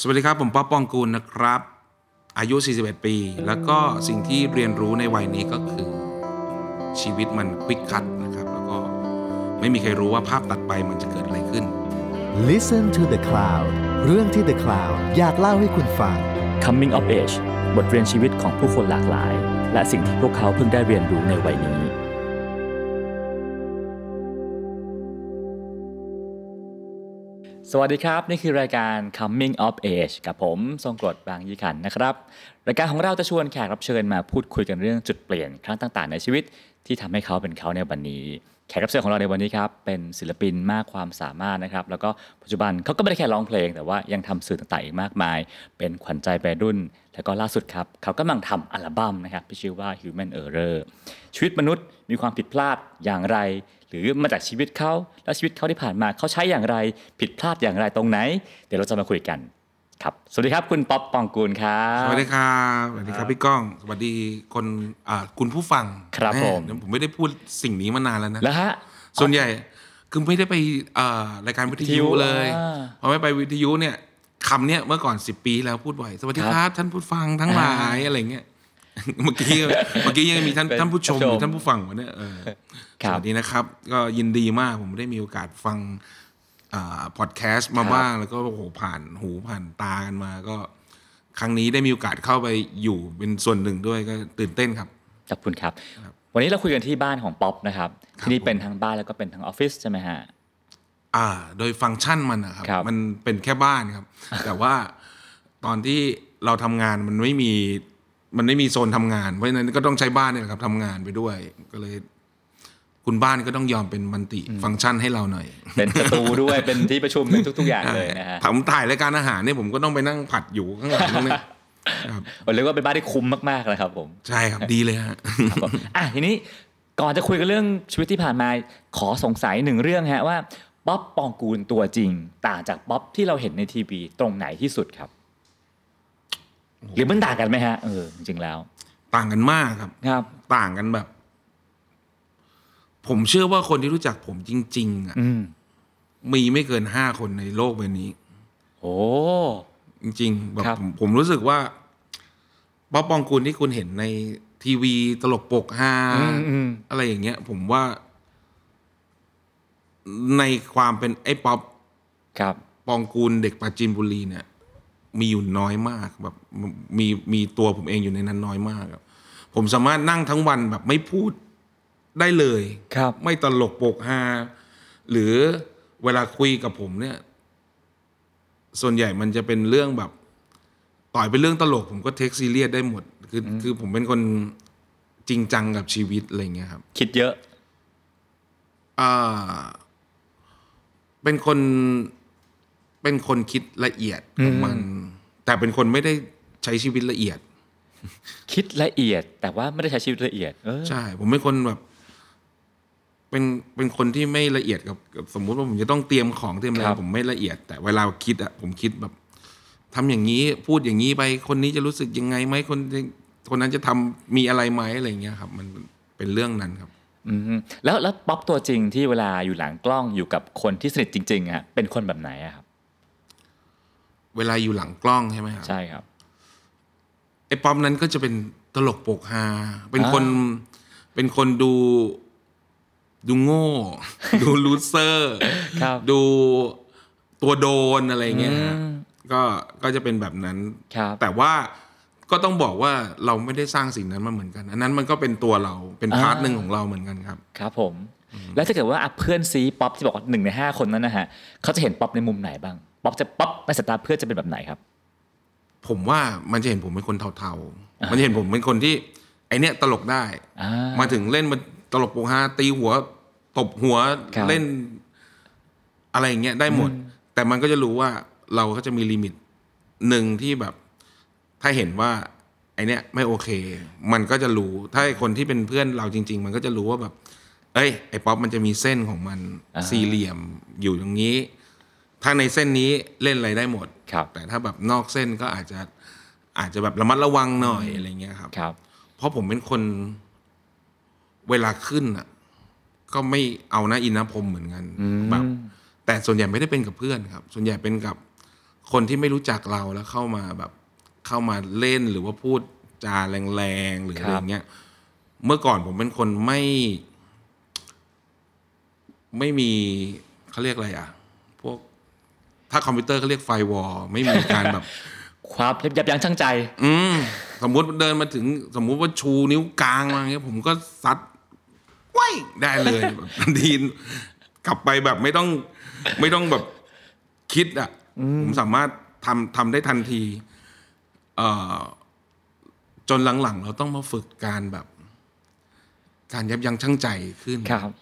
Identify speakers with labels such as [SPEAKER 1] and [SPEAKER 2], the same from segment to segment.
[SPEAKER 1] สวัสดีครับ ผมป๊อปปองกูลนะครับ อายุ 41 ปี แล้วก็สิ่งที่เรียนรู้ในวัยนี้ก็คือชีวิตมันควิกคัตนะครับ แล้วก็ไม่มีใครรู้ว่าภาพตัดไปมันจะเกิดอะไรขึ้น
[SPEAKER 2] Listen to the Cloud เรื่องที่ The Cloud อยากเล่าให้คุณฟัง
[SPEAKER 3] Coming of Age บทเรียนชีวิตของผู้คนหลากหลาย และสิ่งที่พวกเขาเพิ่งได้เรียนรู้ในวัยนี้ สวัสดีครับ นี่คือรายการ Coming of Age กับผมทรงกรดบางยี่ขันนะครับ รายการของเราจะชวนแขกรับเชิญมาพูดคุยกันเรื่องจุดเปลี่ยนครั้งต่าง ๆ ในชีวิตที่ทำให้เขาเป็นเขาในวันนี้ แขกรับเชิญของเราในวันนี้ครับเป็นศิลปินมากความสามารถนะครับ แล้วก็ปัจจุบันเขาก็ไม่ได้แค่ร้องเพลง แต่ว่ายังทำสื่อต่างๆอีกมากมาย เป็นขวัญใจวัยรุ่น แล้วก็ล่าสุดครับเขากำลังทำอัลบั้มนะครับที่ชื่อว่า Human Error ชีวิตมนุษย์มีความผิดพลาดอย่างไร หรือมาจากชีวิตเขาแล้วชีวิตเขาที่ผ่านมาเขาใช้อย่างไร ผิดพลาดอย่างไรตรงไหน เดี๋ยวเราจะมาคุยกัน ครับ สวัสดีครับคุณป๊อปปองกูลครับ
[SPEAKER 1] สวัสดีครับ สวัสดีครับพี่ก้อง สวัสดีคนอ่าคุณผู้ฟัง
[SPEAKER 3] ครับ
[SPEAKER 1] แผ
[SPEAKER 3] ม
[SPEAKER 1] ผมไม่ได้พูดสิ่งนี้มานานแล้วนะ
[SPEAKER 3] แล้วฮะ
[SPEAKER 1] ส่วนใหญ่คือไม่ได้ไปอ่ารายการวิท
[SPEAKER 3] วิทยุ
[SPEAKER 1] ยุเลย
[SPEAKER 3] อ่า
[SPEAKER 1] พอไม่ไปวิทยุเนี่ยคำเนี้ยเมื่อก่อนสิบปีที่แล้วพูดบ่อย สวัสดี
[SPEAKER 3] ครับ
[SPEAKER 1] ครับ ท่านผู้ฟังทั้งหลายอะไรเงี้ย เมื่อกี้เมื่อกี้ยังมีท่าน
[SPEAKER 3] เป็น
[SPEAKER 1] ท่านผู้ชม
[SPEAKER 3] ผู้ชม
[SPEAKER 1] หรือท่านผู้ฟังวะเนี่ยเออ
[SPEAKER 3] ครั
[SPEAKER 1] ส
[SPEAKER 3] บ
[SPEAKER 1] วัสดีนะครับ ก็ยินดีมากผมได้มีโอกาสฟังอ่า พอดแคสต์มา
[SPEAKER 3] ครับ
[SPEAKER 1] บ้างแล้วก็โอ้โหผ่านหูผ่านตากันมา ก็ครั้งนี้ได้มีโอกาสเข้าไปอยู่เป็นส่วนหนึ่งด้วยก็ตื่นเต้นครับ
[SPEAKER 3] ขอบคุณครับ วันนี้เราคุยกันที่บ้านของป๊อปนะครับ
[SPEAKER 1] ครับ
[SPEAKER 3] ที่นี่
[SPEAKER 1] ผม
[SPEAKER 3] เป็นทั้งบ้านแล้วก็เป็นทั้งออฟฟิศใช่ไหมฮะ
[SPEAKER 1] อ่า โดยฟังก์ชันมันนะครับ
[SPEAKER 3] ครับ
[SPEAKER 1] มันเป็นแค่บ้านครับ แต่ว่าตอนที่เราทำงานมันไม่มีมันไม่มีโซนทำงานเพราะฉะนั้นก็ต้องใช้บ้านเนี่ยแหละครับทำงานไปด้วยก็เลย คุณบ้านก็ต้องยอมเป็นมันติฟังก์ชันให้เราหน่อย
[SPEAKER 3] เป็นประตูด้วยเป็นที่ประชุมเป็นทุก ๆ อย่างเลยนะฮะ
[SPEAKER 1] ผมถ่ายรายการอาหารเนี่ยผมก็ต้องไปนั่งผัดอยู่ข้างหลังตรงนี้ครับ
[SPEAKER 3] ผมเรียกว่าเป็นบ้านที่คุ้มมากๆเลยครับผม
[SPEAKER 1] ใช่ครับดีเลยฮะ
[SPEAKER 3] ครับผมอะทีนี้ก่อนจะคุยกันเรื่องชีวิตที่ผ่านมาขอสงสัยหนึ่งเรื่องฮะว่าป๊อปปองกูลตัวจริง ต่างจากป๊อปที่เราเห็นในทีวีตรงไหนที่สุดครับ หรือมันต่างกันไหมฮะเออจริงๆแล้ว
[SPEAKER 1] ต่างกันมากครับ
[SPEAKER 3] ครับ
[SPEAKER 1] ต่างกันแบบ ผมเชื่อว่าคนที่รู้จักผมจริง ๆอะ
[SPEAKER 3] อืม
[SPEAKER 1] มีไม่เกินห้าคนในโลกใบนี้
[SPEAKER 3] โอ้
[SPEAKER 1] จริงๆแบบ
[SPEAKER 3] ครับ
[SPEAKER 1] ผมผมรู้สึกว่าป๊อปปองกูลที่คุณเห็นในทีวีตลกโปกฮา
[SPEAKER 3] อืมอืม
[SPEAKER 1] อะไรอย่างเงี้ย ผมว่า ในความเป็นไอ้ป๊อป
[SPEAKER 3] ครับ
[SPEAKER 1] ปองกูลเด็กปราจีนบุรีเนี่ย มีอยู่น้อยมากแบบมีมีตัวผมเองอยู่ในนั้นน้อยมากอะผมสามารถนั่งทั้งวันแบบไม่พูด ได้เลย
[SPEAKER 3] ครับ
[SPEAKER 1] ไม่ตลกโปกฮาหรือเวลาคุยกับผมเนี่ย ส่วนใหญ่มันจะเป็นเรื่องแบบ ต่อยเป็นเรื่องตลก ผมก็เทคซีเรียสได้หมด คืออคือผมเป็นคนจริงจังกับชีวิตอะไรเงี้ยครับ
[SPEAKER 3] คิดเยอะ
[SPEAKER 1] อ่าเป็นคนเป็นคนคิดละเอียดกับมัน แต่เป็นคนไม่ได้ใช้ชีวิตละเอียด
[SPEAKER 3] คิดละเอียด แต่ว่าไม่ได้ใช้ชีวิตละเอียดเออ
[SPEAKER 1] ใช่ ผมเป็นคนแบบ เป็นเป็นคนที่ไม่ละเอียดกับกับสมมุติว่าผมจะต้องเตรียมของเตรียมอะไร
[SPEAKER 3] ครับ
[SPEAKER 1] ผมไม่ละเอียด แต่เวลาคิดอะผมคิดแบบทำอย่างนี้พูดอย่างนี้ไปคนนี้จะรู้สึกยังไงไหมคนที่คนนั้นจะทำมีอะไรไหมอะไรเงี้ยครับ มันเป็นเรื่องนั้นครับ
[SPEAKER 3] อืมแล้วแล้วป๊อปตัวจริงที่เวลาอยู่หลังกล้องอยู่กับคนที่สนิทจริงๆอะเป็นคนแบบไหนอะครับ
[SPEAKER 1] เวลาอยู่หลังกล้องใช่ไหมครับ
[SPEAKER 3] ใช่ครับ
[SPEAKER 1] ไอ้ป๊อปนั้นก็จะเป็นตลกโปกฮาเป็นคน
[SPEAKER 3] อ่
[SPEAKER 1] เป็นคนดู ดูโง่ ดู loser
[SPEAKER 3] ครับ
[SPEAKER 1] ดูตัวโดนอะไรเงี้ยฮะ
[SPEAKER 3] อืม
[SPEAKER 1] ก็ก็จะเป็นแบบนั้น
[SPEAKER 3] ครับ
[SPEAKER 1] แต่ว่าก็ต้องบอกว่าเราไม่ได้สร้างสิ่งนั้นมาเหมือนกัน อันนั้นมันก็เป็นตัวเราเป็น part
[SPEAKER 3] อ่า
[SPEAKER 1] หนึ่งของเราเหมือนกันครับ
[SPEAKER 3] ครับผม แล้วถ้าเกิดว่าอะเพื่อนซี้ป๊อปที่บอกว่าหนึ่งในห้าคนนั้นนะฮะเขาจะเห็นป๊อปในมุมไหนบ้างป๊อปจะป๊อปในสายตาเพื่อนจะเป็นแบบไหนครับ
[SPEAKER 1] ผมว่ามันจะเห็นผมเป็นคนเทาๆ มันจะเห็นผมเป็นคนที่ ไอ้เนี้ยตลกได้
[SPEAKER 3] อ่า
[SPEAKER 1] มาถึงเล่นมัน ตลกโปกฮาตีหัว ตบหัว
[SPEAKER 3] ครับ
[SPEAKER 1] เล่น อะไรอย่างเงี้ยได้หมด แต่มันก็จะรู้ว่าเราก็จะมีลิมิตหนึ่งที่แบบ ถ้าเห็นว่า ไอเนี้ยไม่โอเค มันก็จะรู้ถ้าไอ้คนที่เป็นเพื่อนเราจริง ๆ มันก็จะรู้ว่าแบบ เอ้ยไอ้ป๊อปมันจะมีเส้นของมัน
[SPEAKER 3] อ่า
[SPEAKER 1] สี่เหลี่ยมอยู่ตรงนี้ ถ้าในเส้นนี้เล่นอะไรได้หมด
[SPEAKER 3] ครับ
[SPEAKER 1] แต่ถ้าแบบนอกเส้นก็อาจจะอาจจะแบบระมัดระวังหน่อยอะไรเงี้ยครับ
[SPEAKER 3] ครับ
[SPEAKER 1] เพราะผมเป็นคน เวลาขึ้นอะ ก็ไม่เอานะอินนะพรมเหมือนกัน
[SPEAKER 3] อืม
[SPEAKER 1] แบบแต่ส่วนใหญ่ไม่ได้เป็นกับเพื่อนครับ ส่วนใหญ่เป็นกับคนที่ไม่รู้จักเราแล้วเข้ามาแบบ เข้ามาเล่นหรือว่าพูดจาแรงๆหรืออะไรอย่างเงี้ยเมื่อก่อนผมเป็นคนไม่ ไม่มีเขาเรียกอะไรอะ พวกถ้าคอมพิวเตอร์เขาเรียกไฟวอลไม่มีการแบบ
[SPEAKER 3] ความยับยั้งชั่งใจ
[SPEAKER 1] อืมสมมุติเดินมาถึง สมมุติว่าชูนิ้วกลางมาอย่างเงี้ยผมก็ซัด ไว้ได้เลยแบบทันทีกลับไปแบบไม่ต้องไม่ต้องแบบคิดอะผมสามารถทำทำได้ทันทีเอ่อจนหลังๆ เราต้องมาฝึกการแบบ การยับยั้งชั่งใจขึ้น
[SPEAKER 3] ครับ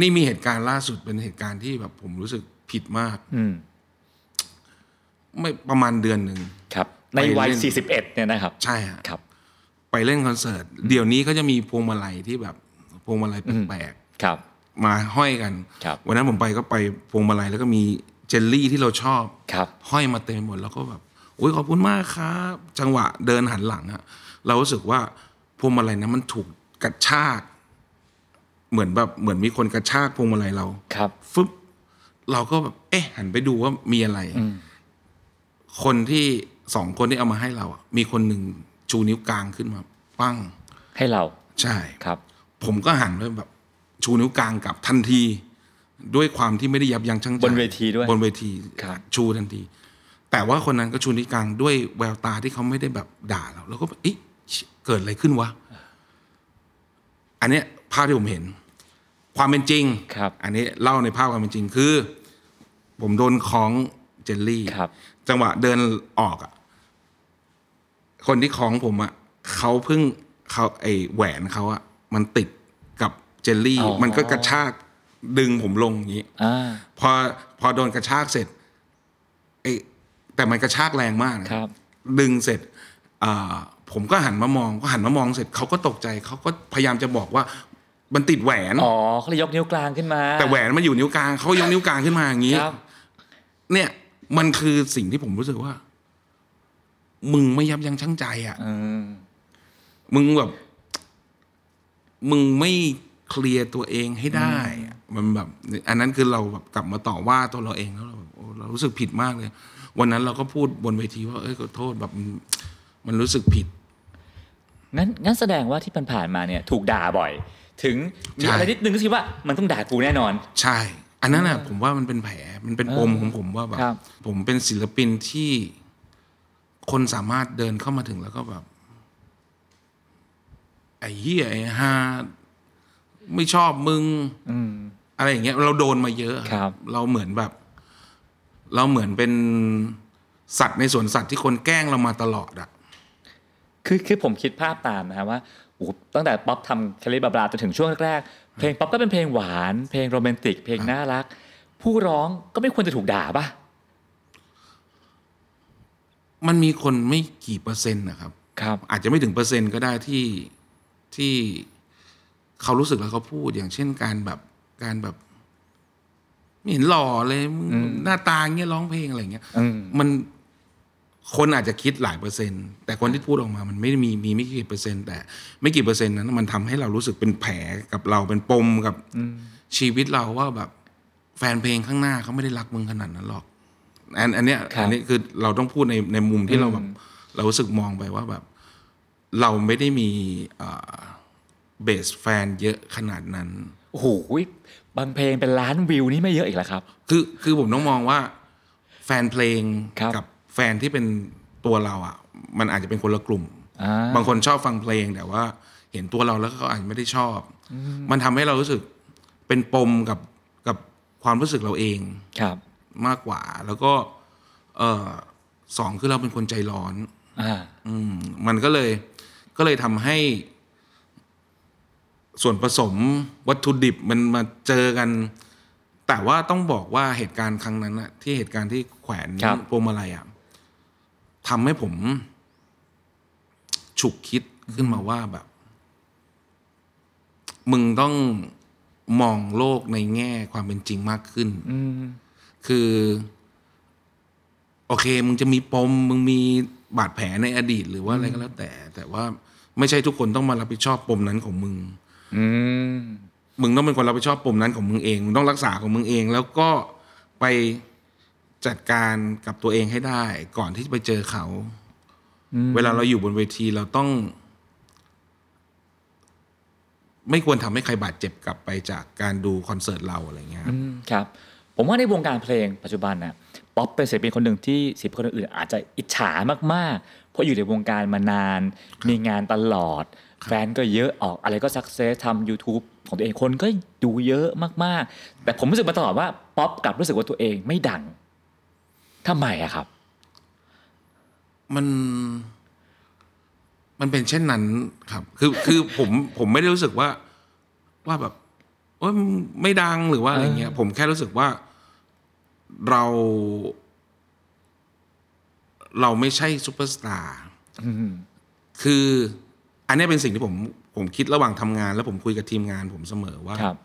[SPEAKER 1] นี่มีเหตุการณ์ล่าสุดเป็นเหตุการณ์ที่แบบ ผมรู้สึกผิดมาก
[SPEAKER 3] อืม
[SPEAKER 1] ไม่ประมาณเดือนหนึ่ง
[SPEAKER 3] ครับ ในวัย
[SPEAKER 1] ไปเล่น
[SPEAKER 3] 41เนี่ยนะครับ
[SPEAKER 1] ใช่ฮะ
[SPEAKER 3] ครับ
[SPEAKER 1] ไปเล่นคอนเสิร์ต เดี๋ยวนี้ก็จะมีพวงมาลัยที่แบบพ วงมาลัยแปลก
[SPEAKER 3] ครับ
[SPEAKER 1] ๆมาห้อยกัน
[SPEAKER 3] ครับ
[SPEAKER 1] วันนั้นผมไปก็ไปพวงมาลัยแล้วก็มีเจลลี่ที่เราชอบ
[SPEAKER 3] ครับ
[SPEAKER 1] ห้อยมาเต็มหมดแล้วก็แบบอุ้ยขอบคุณมากครับ จังหวะเดินหันหลังอะเรารู้สึกว่าพวงมาลัยนั้นมันถูกกระชาก เหมือนแบบเหมือนมีคนกระชากพวงมาลัยเรา
[SPEAKER 3] ครับ
[SPEAKER 1] ฟึบเราก็แบบเอ๊ะ หันไปดูว่ามีอะไร คนที่สองคนที่เอามาให้เราอะมีคนหนึ่งชูนิ้วกลางขึ้นมา ปั้ง
[SPEAKER 3] ให้เรา
[SPEAKER 1] ใช่
[SPEAKER 3] ครับ
[SPEAKER 1] ผมก็หันไปแบบชูนิ้วกลางกลับทันที ด้วยความที่ไม่ได้ยับยั้งชั่งใจ
[SPEAKER 3] บนเวทีด้วย
[SPEAKER 1] บนเวที
[SPEAKER 3] ครับ
[SPEAKER 1] ชูทันที แต่ว่าคนนั้นก็ชูนิ้วกลางด้วยแววตาที่เขาไม่ได้แบบด่าเราแล้วก็แบบเอ๊ะเกิดอะไรขึ้นวะอันเนี้ยภาพที่ผมเห็น ความเป็นจริง
[SPEAKER 3] ครับ
[SPEAKER 1] อันนี้เล่าในภาพความเป็นจริงคือ ผมโดนของเจลลี่
[SPEAKER 3] ครับ
[SPEAKER 1] จังหวะเดินออกอะคนที่คล้องผมอะเขาเพิ่งเขาไอแหวนเขาอะ มันติดกับเจลลี่
[SPEAKER 3] อ๋อ
[SPEAKER 1] มันก็กระชากดึงผมลงอย่างนี้
[SPEAKER 3] อ่า
[SPEAKER 1] พอพอโดนกระชากเสร็จไอแต่มันกระชากแรงมากนะครับ ดึงเสร็จอ่าผมก็หันมามองก็หันมามองเสร็จเขาก็ตกใจเขาก็พยายามจะบอกว่ามันติดแหวน
[SPEAKER 3] อ๋อเขาเลยยกนิ้วกลางขึ้นมา
[SPEAKER 1] แต่แหวนมันอยู่นิ้วกลางเขายกนิ้วกลางขึ้นมาอย่างนี้
[SPEAKER 3] ครับ
[SPEAKER 1] เนี่ยมันคือสิ่งที่ผมรู้สึกว่า มึงไม่ยับยั้งชั่งใจอะ
[SPEAKER 3] อืม
[SPEAKER 1] มึงแบบ มึงไม่เคลียร์ตัวเองให้ได้อะมันแบบ อันนั้นคือเราแบบกลับมาต่อว่าตัวเราเองแล้วเราแบบโอ้เรารู้สึกผิดมากเลย วันนั้นเราก็พูดบนเวทีว่าเอ้ยขอโทษแบบมันมันรู้สึกผิด
[SPEAKER 3] งั้นงั้นแสดงว่าที่ผ่านๆมาเนี่ย ถูกด่าบ่อย ถึงมี
[SPEAKER 1] ใช่
[SPEAKER 3] อะไรนิดนึงก็คิดว่ามันต้องด่ากูแน่นอน
[SPEAKER 1] ใช่ อันนั้นน่ะผมว่ามันเป็นแผลมันเป็นปมของผมว่าแบบ
[SPEAKER 3] ครับ
[SPEAKER 1] ผมเป็นศิลปินที่คนสามารถเดินเข้ามาถึงแล้วก็แบบ ไอ้เหี้ยไอ้ฮาไม่ชอบมึง
[SPEAKER 3] อืม
[SPEAKER 1] อะไรอย่างเงี้ย เราโดนมาเยอะ
[SPEAKER 3] ครับ
[SPEAKER 1] เราเหมือนแบบ เราเหมือนเป็นสัตว์ในสวนสัตว์ที่คนแกล้งเรามาตลอดอะ
[SPEAKER 3] คือคือผมคิดภาพตามนะครับว่าโอ้โหตั้งแต่ป๊อปทำแคลิบาบราจนถึงช่วงแรกๆเพลงป๊อปก็เป็นเพลงหวาน เพลงโรแมนติก เพลงน่ารัก ผู้ร้องก็ไม่ควรจะถูกด่าป่ะ
[SPEAKER 1] มันมีคนไม่กี่เปอร์เซ็นต์นะครับ
[SPEAKER 3] ครับ
[SPEAKER 1] อาจจะไม่ถึงเปอร์เซ็นต์ก็ได้ที่ ที่เขารู้สึกแล้วเขาพูดอย่างเช่นการแบบการแบบไม่เห็นหล่อเลยมึงหน้าตาเงี้ยร้องเพลงอะไรเงี้ย
[SPEAKER 3] อืม
[SPEAKER 1] มันคนอาจจะคิดหลายเปอร์เซ็นต์ แต่คนที่พูดออกมามันไม่ได้มีมีไม่กี่เปอร์เซ็นต์ แต่ไม่กี่เปอร์เซ็นต์นั้น มันทำให้เรารู้สึกเป็นแผลกับเราเป็นปมกับชีวิตเราว่าแบบแฟนเพลงข้างหน้าเขาไม่ได้รักมึงขนาดนั้นหรอกอันอันเนี้ย
[SPEAKER 3] ครับ
[SPEAKER 1] อันนี้คือเราต้องพูดในในมุมที่เราแบบเรารู้สึกมองไปว่าแบบ เราไม่ได้มีเบสแฟนเยอะขนาดนั้น
[SPEAKER 3] โอ้โหบางเพลงเป็นล้านวิวนี่ไม่เยอะอีกแล้วครับ
[SPEAKER 1] คือคือผมต้องมองว่าแฟนเพลง
[SPEAKER 3] ครับ
[SPEAKER 1] กับแฟนที่เป็นตัวเราอะ มันอาจจะเป็นคนละกลุ่ม
[SPEAKER 3] อ่า
[SPEAKER 1] บางคนชอบฟังเพลงแต่ว่าเห็นตัวเราแล้วเขาอาจจะไม่ได้ชอบ มันทำให้เรารู้สึกเป็นปมกับกับความรู้สึกเราเอง
[SPEAKER 3] ครับ
[SPEAKER 1] มากกว่าแล้วก็เออสองคือเราเป็นคนใจร้อน
[SPEAKER 3] อ่า
[SPEAKER 1] อืมมันก็เลยก็เลยทำให้ ส่วนผสมวัตถุดิบมันมาเจอกัน แต่ว่าต้องบอกว่าเหตุการณ์ครั้งนั้นอะที่เหตุการณ์ที่แขวน
[SPEAKER 3] ครับ
[SPEAKER 1] พวงมาลัยอะทำให้ผม ฉุกคิดขึ้นมาว่าแบบ มึงต้องมองโลกในแง่ความเป็นจริงมากขึ้น
[SPEAKER 3] อืม
[SPEAKER 1] คือ โอเค มึงจะมีปม มึงมี บาดแผลในอดีตหรือว่าอะไรก็แล้วแต่ แต่ว่าไม่ใช่ทุกคนต้องมารับผิดชอบปมนั้นของมึง
[SPEAKER 3] อืม
[SPEAKER 1] มึงต้องเป็นคนรับผิดชอบปมนั้นของมึงเองมึงต้องรักษาของมึงเอง แล้วก็ไปจัดการกับตัวเองให้ได้ ก่อนที่จะไปเจอเขา เวลาเราอยู่บนเวทีเราต้อง ไม่ควรทำให้ใครบาดเจ็บกลับไปจากการดูคอนเสิร์ตเราอะไรเงี้ยครับ
[SPEAKER 3] อืมครับผมว่าในวงการเพลงปัจจุบันนะ ป๊อปเป็นศิลปินคนหนึ่งที่ศิลปินคนอื่นๆอาจจะอิจฉามากๆ เพราะอยู่ในวงการมานาน มีงานตลอด แฟนก็เยอะออกอะไรก็ success ทำ YouTube ของตัวเองคนก็ดูเยอะมากๆ แต่ผมรู้สึกมาตลอดว่าป๊อปกลับรู้สึกว่าตัวเองไม่ดังทำไมอะครับ
[SPEAKER 1] มัน มันเป็นเช่นนั้นครับ คือคือผมผมไม่ได้รู้สึกว่าว่าแบบว่าไม่ดังหรือว่าอะไรเงี้ย ผมแค่รู้สึกว่า เราเราไม่ใช่ซูเปอร์สตาร์คืออันเนี้ยเป็นสิ่งที่ผม ผมคิดระหว่างทำงาน แล้วผมคุยกับทีมงาน ผมเสมอว่า
[SPEAKER 3] ครับ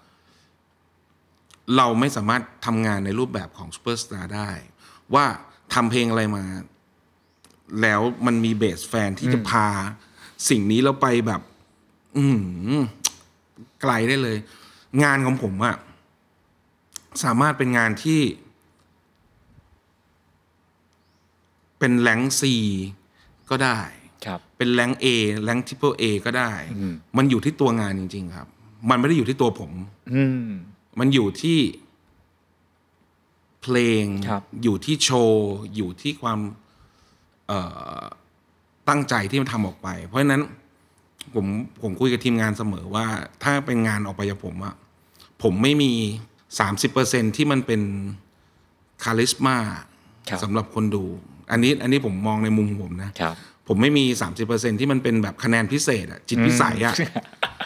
[SPEAKER 1] เราไม่สามารถทำงานในรูปแบบของซูเปอร์สตาร์ได้ ว่าทำเพลงอะไรมา แล้วมันมี base แฟนที่จะพา สิ่งนี้เราไปแบบ อืมไกลได้เลย งานของผมอะสามารถเป็นงานที่ เป็น rank C ก็ได้
[SPEAKER 3] ครับ
[SPEAKER 1] เป็น rank A rank triple A ก็ได้ มันอยู่ที่ตัวงานจริง ๆ ครับ มันไม่ได้อยู่ที่ตัวผม
[SPEAKER 3] อืม
[SPEAKER 1] มันอยู่ที่เพลง
[SPEAKER 3] ครับ
[SPEAKER 1] อยู่ที่โชว์ อยู่ที่ความเอ่อตั้งใจที่มันทำออกไป เพราะฉะนั้นผมผมคุยกับทีมงานเสมอว่า ถ้าเป็นงานออกไปจากผมอะผมไม่มีสามสิบเปอร์เซ็นที่มันเป็นคาลิสมา
[SPEAKER 3] ครับ
[SPEAKER 1] สำหรับคนดู อันนี้อันนี้ผมมองในมุมของผมนะ
[SPEAKER 3] ครับ
[SPEAKER 1] ผมไม่มีสามสิบเปอร์เซ็นที่มันเป็นแบบคะแนนพิเศษอะจิตพิสัยอะ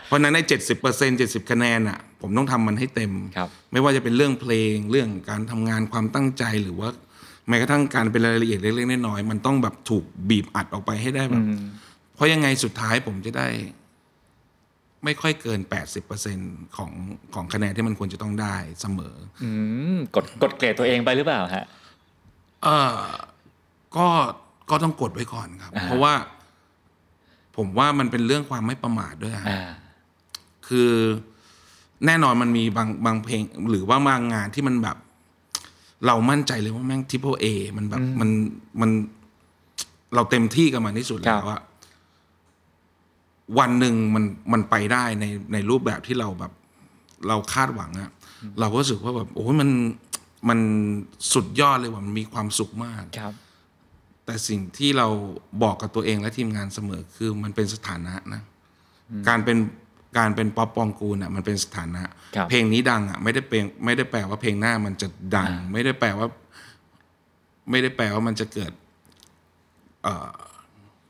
[SPEAKER 1] เพราะฉะนั้นในเจ็ดสิบเปอร์เซ็นเจ็ดสิบคะแนนอะผมต้องทำมันให้เต็ม
[SPEAKER 3] ครับ
[SPEAKER 1] ไม่ว่าจะเป็นเรื่องเพลงเรื่องการทำงานความตั้งใจหรือว่าแม้กระทั่งการเป็นรายละเอียดเล็กๆน้อยๆมันต้องแบบถูกบีบอัดออกไปให้ได้แบบ เพราะยังไงสุดท้ายผมจะได้ ไม่ค่อยเกินแปดสิบเปอร์เซ็นของของคะแนนที่มันควรจะต้องได้เสมอ
[SPEAKER 3] อืมกดกดเกรดตัวเองไปหรือเปล่าฮะ
[SPEAKER 1] เออ ก็ก็ต้องกดไว้ก่อนครับ
[SPEAKER 3] อ่า
[SPEAKER 1] เพราะว่า ผมว่ามันเป็นเรื่องความไม่ประมาทด้วยฮะ
[SPEAKER 3] อ่า
[SPEAKER 1] คือแน่นอนมันมีบางบางเพลง หรือว่าบางงานที่มันแบบ เรามั่นใจเลยว่าแม่งทิปเปิลเอมันแบบมันมันเราเต็มที่กับมันที่สุด
[SPEAKER 3] ค
[SPEAKER 1] แล้
[SPEAKER 3] รั
[SPEAKER 1] ว
[SPEAKER 3] บ
[SPEAKER 1] ว่าวันหนึ่งมันมันไปได้ในในรูปแบบที่เราแบบ เราคาดหวังอะเราก็รู้สึกว่าแบบโอ้ยมันมันสุดยอดเลยว่ามันมีความสุขมาก
[SPEAKER 3] ครับ
[SPEAKER 1] แต่สิ่งที่เราบอกกับตัวเองและทีมงานเสมอคือมันเป็นสถานะนะการเป็นการเป็นป๊อปปองกูลอะมันเป็นสถานะ
[SPEAKER 3] ครับ
[SPEAKER 1] เพลงนี้ดังอะไม่ได้เป็นไม่ได้แปลว่าเพลงหน้ามันจะดัง ไม่ได้แปลว่า ไม่ได้แปลว่ามันจะเกิดเอ่อ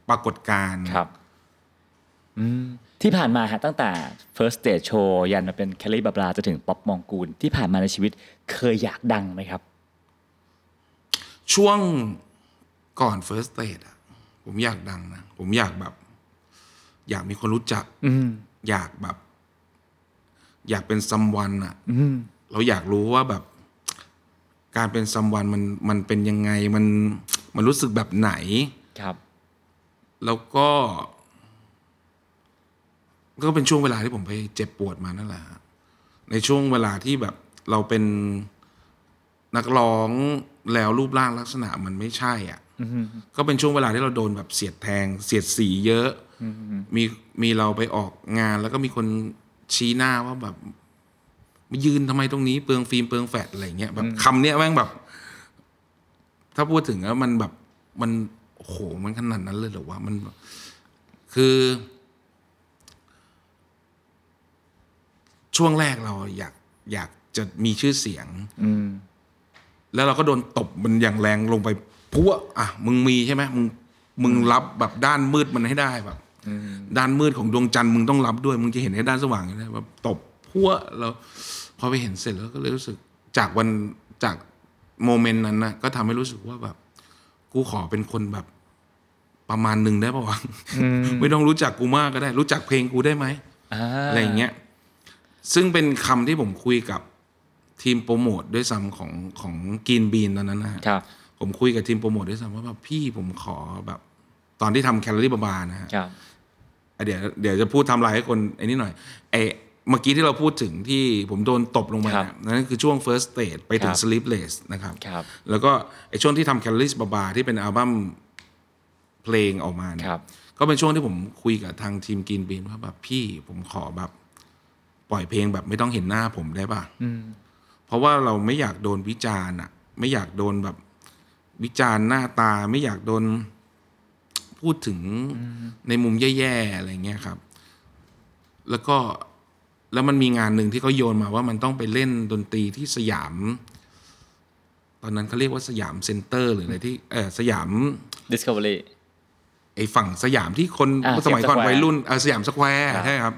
[SPEAKER 1] ปรากฏการณ์
[SPEAKER 3] ครับอืมที่ผ่านมาฮะตั้งแต่ first stage show ยันมาเป็นแคลรี่บาบลาจะถึงป๊อปมองกูล ที่ผ่านมาในชีวิตเคยอยากดังไหมครับ
[SPEAKER 1] ช่วง ก่อน first stage อะผมอยากดังนะ ผมอยากแบบ อยากมีคนรู้จัก
[SPEAKER 3] อืม
[SPEAKER 1] อยากแบบ อยากเป็นซัมวันอะ
[SPEAKER 3] อืม
[SPEAKER 1] เราอยากรู้ว่าแบบ การเป็นซัมวันมันมันเป็นยังไงมันมันรู้สึกแบบไหน
[SPEAKER 3] ครับ
[SPEAKER 1] แล้วก็ ก็เป็นช่วงเวลาที่ผมไปเจ็บปวดมานั่นแหละฮะในช่วงเวลาที่แบบเราเป็นนักร้องแล้วรูปร่างลักษณะมันไม่ใช่อะ ก็เป็นช่วงเวลาที่เราโดนแบบเสียดแทง เสียดสีเยอะมีมีเราไปออกงาน แล้วก็มีคนชี้หน้าว่าแบบมายืนทำไมตรงนี้เปลืองฟิล์มเปลืองแฟลชอะไรเงี้ยแบบคำเนี้ยแม่งแบบ ถ้าพูดถึงแล้วมันแบบมันโอ้โหมันขนาดนั้นเลยเหรอวะมันคือ ช่วงแรกเราอยากอยากจะมีชื่อเสียง
[SPEAKER 3] อืม
[SPEAKER 1] แล้วเราก็โดนตบมันอย่างแรงลงไป พัวอะมึงมีใช่ไหมมึงมึงรับแบบด้านมืดมันให้ได้แบบด้านมืดของดวงจันทร์มึงต้องรับด้วย มึงจะเห็นให้ด้านสว่างนะแบบตบพัวแล้วพอไปเห็นเสร็จแล้วก็เลยรู้สึกจากวันจากโมเมนต์นั้นนะก็ทำให้รู้สึกว่าแบบ กูขอเป็นคนแบบประมาณหนึ่งได้ปะวะไม่ต้องรู้จักกูมากก็ได้ รู้จักเพลงกูได้ไหม
[SPEAKER 3] อ่า
[SPEAKER 1] อะไรอย่างเงี้ยซึ่งเป็นคำที่ผมคุยกับทีมโปรโมทด้วยซ้ำของของกินบีนตอนนั้นนะฮะ
[SPEAKER 3] ครับ
[SPEAKER 1] ผมคุยกับทีมโปรโมทด้วยซ้ำว่าแบบพี่ผมขอแบบ ตอนที่ทำแคลอรี่บาบานะฮะ
[SPEAKER 3] ครับ
[SPEAKER 1] อะเดี๋ยวเดี๋ยวจะพูดทำลายให้คนไอ้นี่หน่อยไอ้เมื่อกี้ที่เราพูดถึงที่ผมโดนตบลงมา
[SPEAKER 3] ครับ
[SPEAKER 1] เนี่ยนั่นคือช่วง first stage ไปถึง
[SPEAKER 3] ครับ
[SPEAKER 1] sleepless นะครับ
[SPEAKER 3] ครับ
[SPEAKER 1] แล้วก็ไอช่วงที่ทำ calories บาบาที่เป็นอัลบั้มเพลงออกมาเนี่ย
[SPEAKER 3] ครับ
[SPEAKER 1] ก็เป็นช่วงที่ผมคุยกับทางทีมกินบีนว่าแบบพี่ผมขอแบบ ปล่อยเพลงแบบไม่ต้องเห็นหน้าผมได้ป่ะ
[SPEAKER 3] อืม
[SPEAKER 1] เพราะว่าเราไม่อยากโดนวิจารณ์อะไม่อยากโดนแบบ วิจารณ์หน้าตาไม่อยากโดนพูดถึงในมุมแย่ๆอะไรเงี้ยครับ แล้วก็แล้วมันมีงานหนึ่งที่เขาโยนมาว่ามันต้องไปเล่นดนตรีที่สยาม ตอนนั้นเขาเรียกว่าสยามเซ็นเตอร์หรืออะไรที่เออสยาม
[SPEAKER 3] Discovery
[SPEAKER 1] ไอ้ฝั่งสยามที่คน
[SPEAKER 3] อ่า
[SPEAKER 1] สมัยก่อน
[SPEAKER 3] สยามสแควร์
[SPEAKER 1] วัยรุ่นเออสยามสแควร์
[SPEAKER 3] ครับ
[SPEAKER 1] ใช่ครับ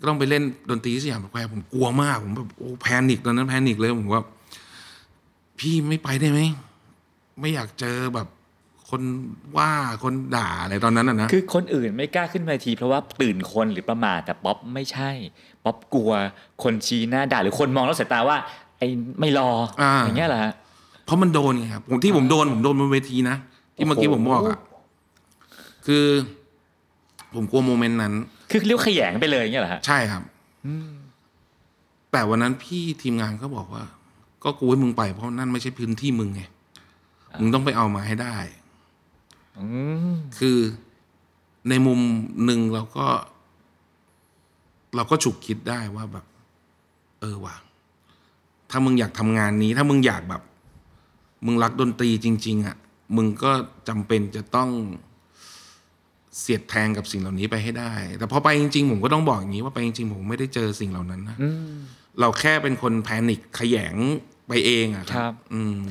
[SPEAKER 1] ก็ต้องไปเล่นดนตรีที่สยามสแควร์ผมกลัวมาก ผมแบบโอ้ panic ตอนนั้น panic เลยผมว่า พี่ไม่ไปได้ไหม ไม่อยากเจอแบบคนว่าคนด่าอะไรตอนนั้นอะนะ
[SPEAKER 3] คือคนอื่นไม่กล้าขึ้นเวที เพราะว่าตื่นคนหรือประมาทแต่ป๊อปไม่ใช่ ป๊อปกลัวคนชี้หน้าด่าหรือคนมองแล้วสายตาว่า ไอ้ไม่รออาอย่างเงี้ยเหรอฮะ
[SPEAKER 1] เพราะมันโดนไงครับผมที่ผมโดนผมโดนบนเวทีนะที่เมื่อกี้ผมบอกอะคือ ผมกลัวโมเมนต์นั้น
[SPEAKER 3] คือเรียกว่าขยงไปเลยอย่างเงี้ยเหรอฮะ
[SPEAKER 1] ใช่ครับแต่วันนั้นพี่ทีมงานก็บอกว่า ก็กูให้มึงไปเพราะนั่นไม่ใช่พื้นที่มึงไง มึงต้องไปเอามาให้ได้
[SPEAKER 3] อืม
[SPEAKER 1] คือในมุมหนึ่งเราก็ เราก็ฉุกคิดได้ว่าแบบ เออว่ะถ้ามึงอยากทำงานนี้ ถ้ามึงอยากแบบ มึงรักดนตรีจริง ๆอะมึงก็จำเป็นจะต้องเสียดแทงกับสิ่งเหล่านี้ไปให้ได้ แต่พอไปจริงๆ ผมก็ต้องบอกอย่างนี้ว่าไปจริงๆ ผมไม่ได้เจอสิ่งเหล่านั้นนะ
[SPEAKER 3] อืม
[SPEAKER 1] เราแค่เป็นคนแพนิคขยงไปเองอะค
[SPEAKER 3] ครั
[SPEAKER 1] รับบอืม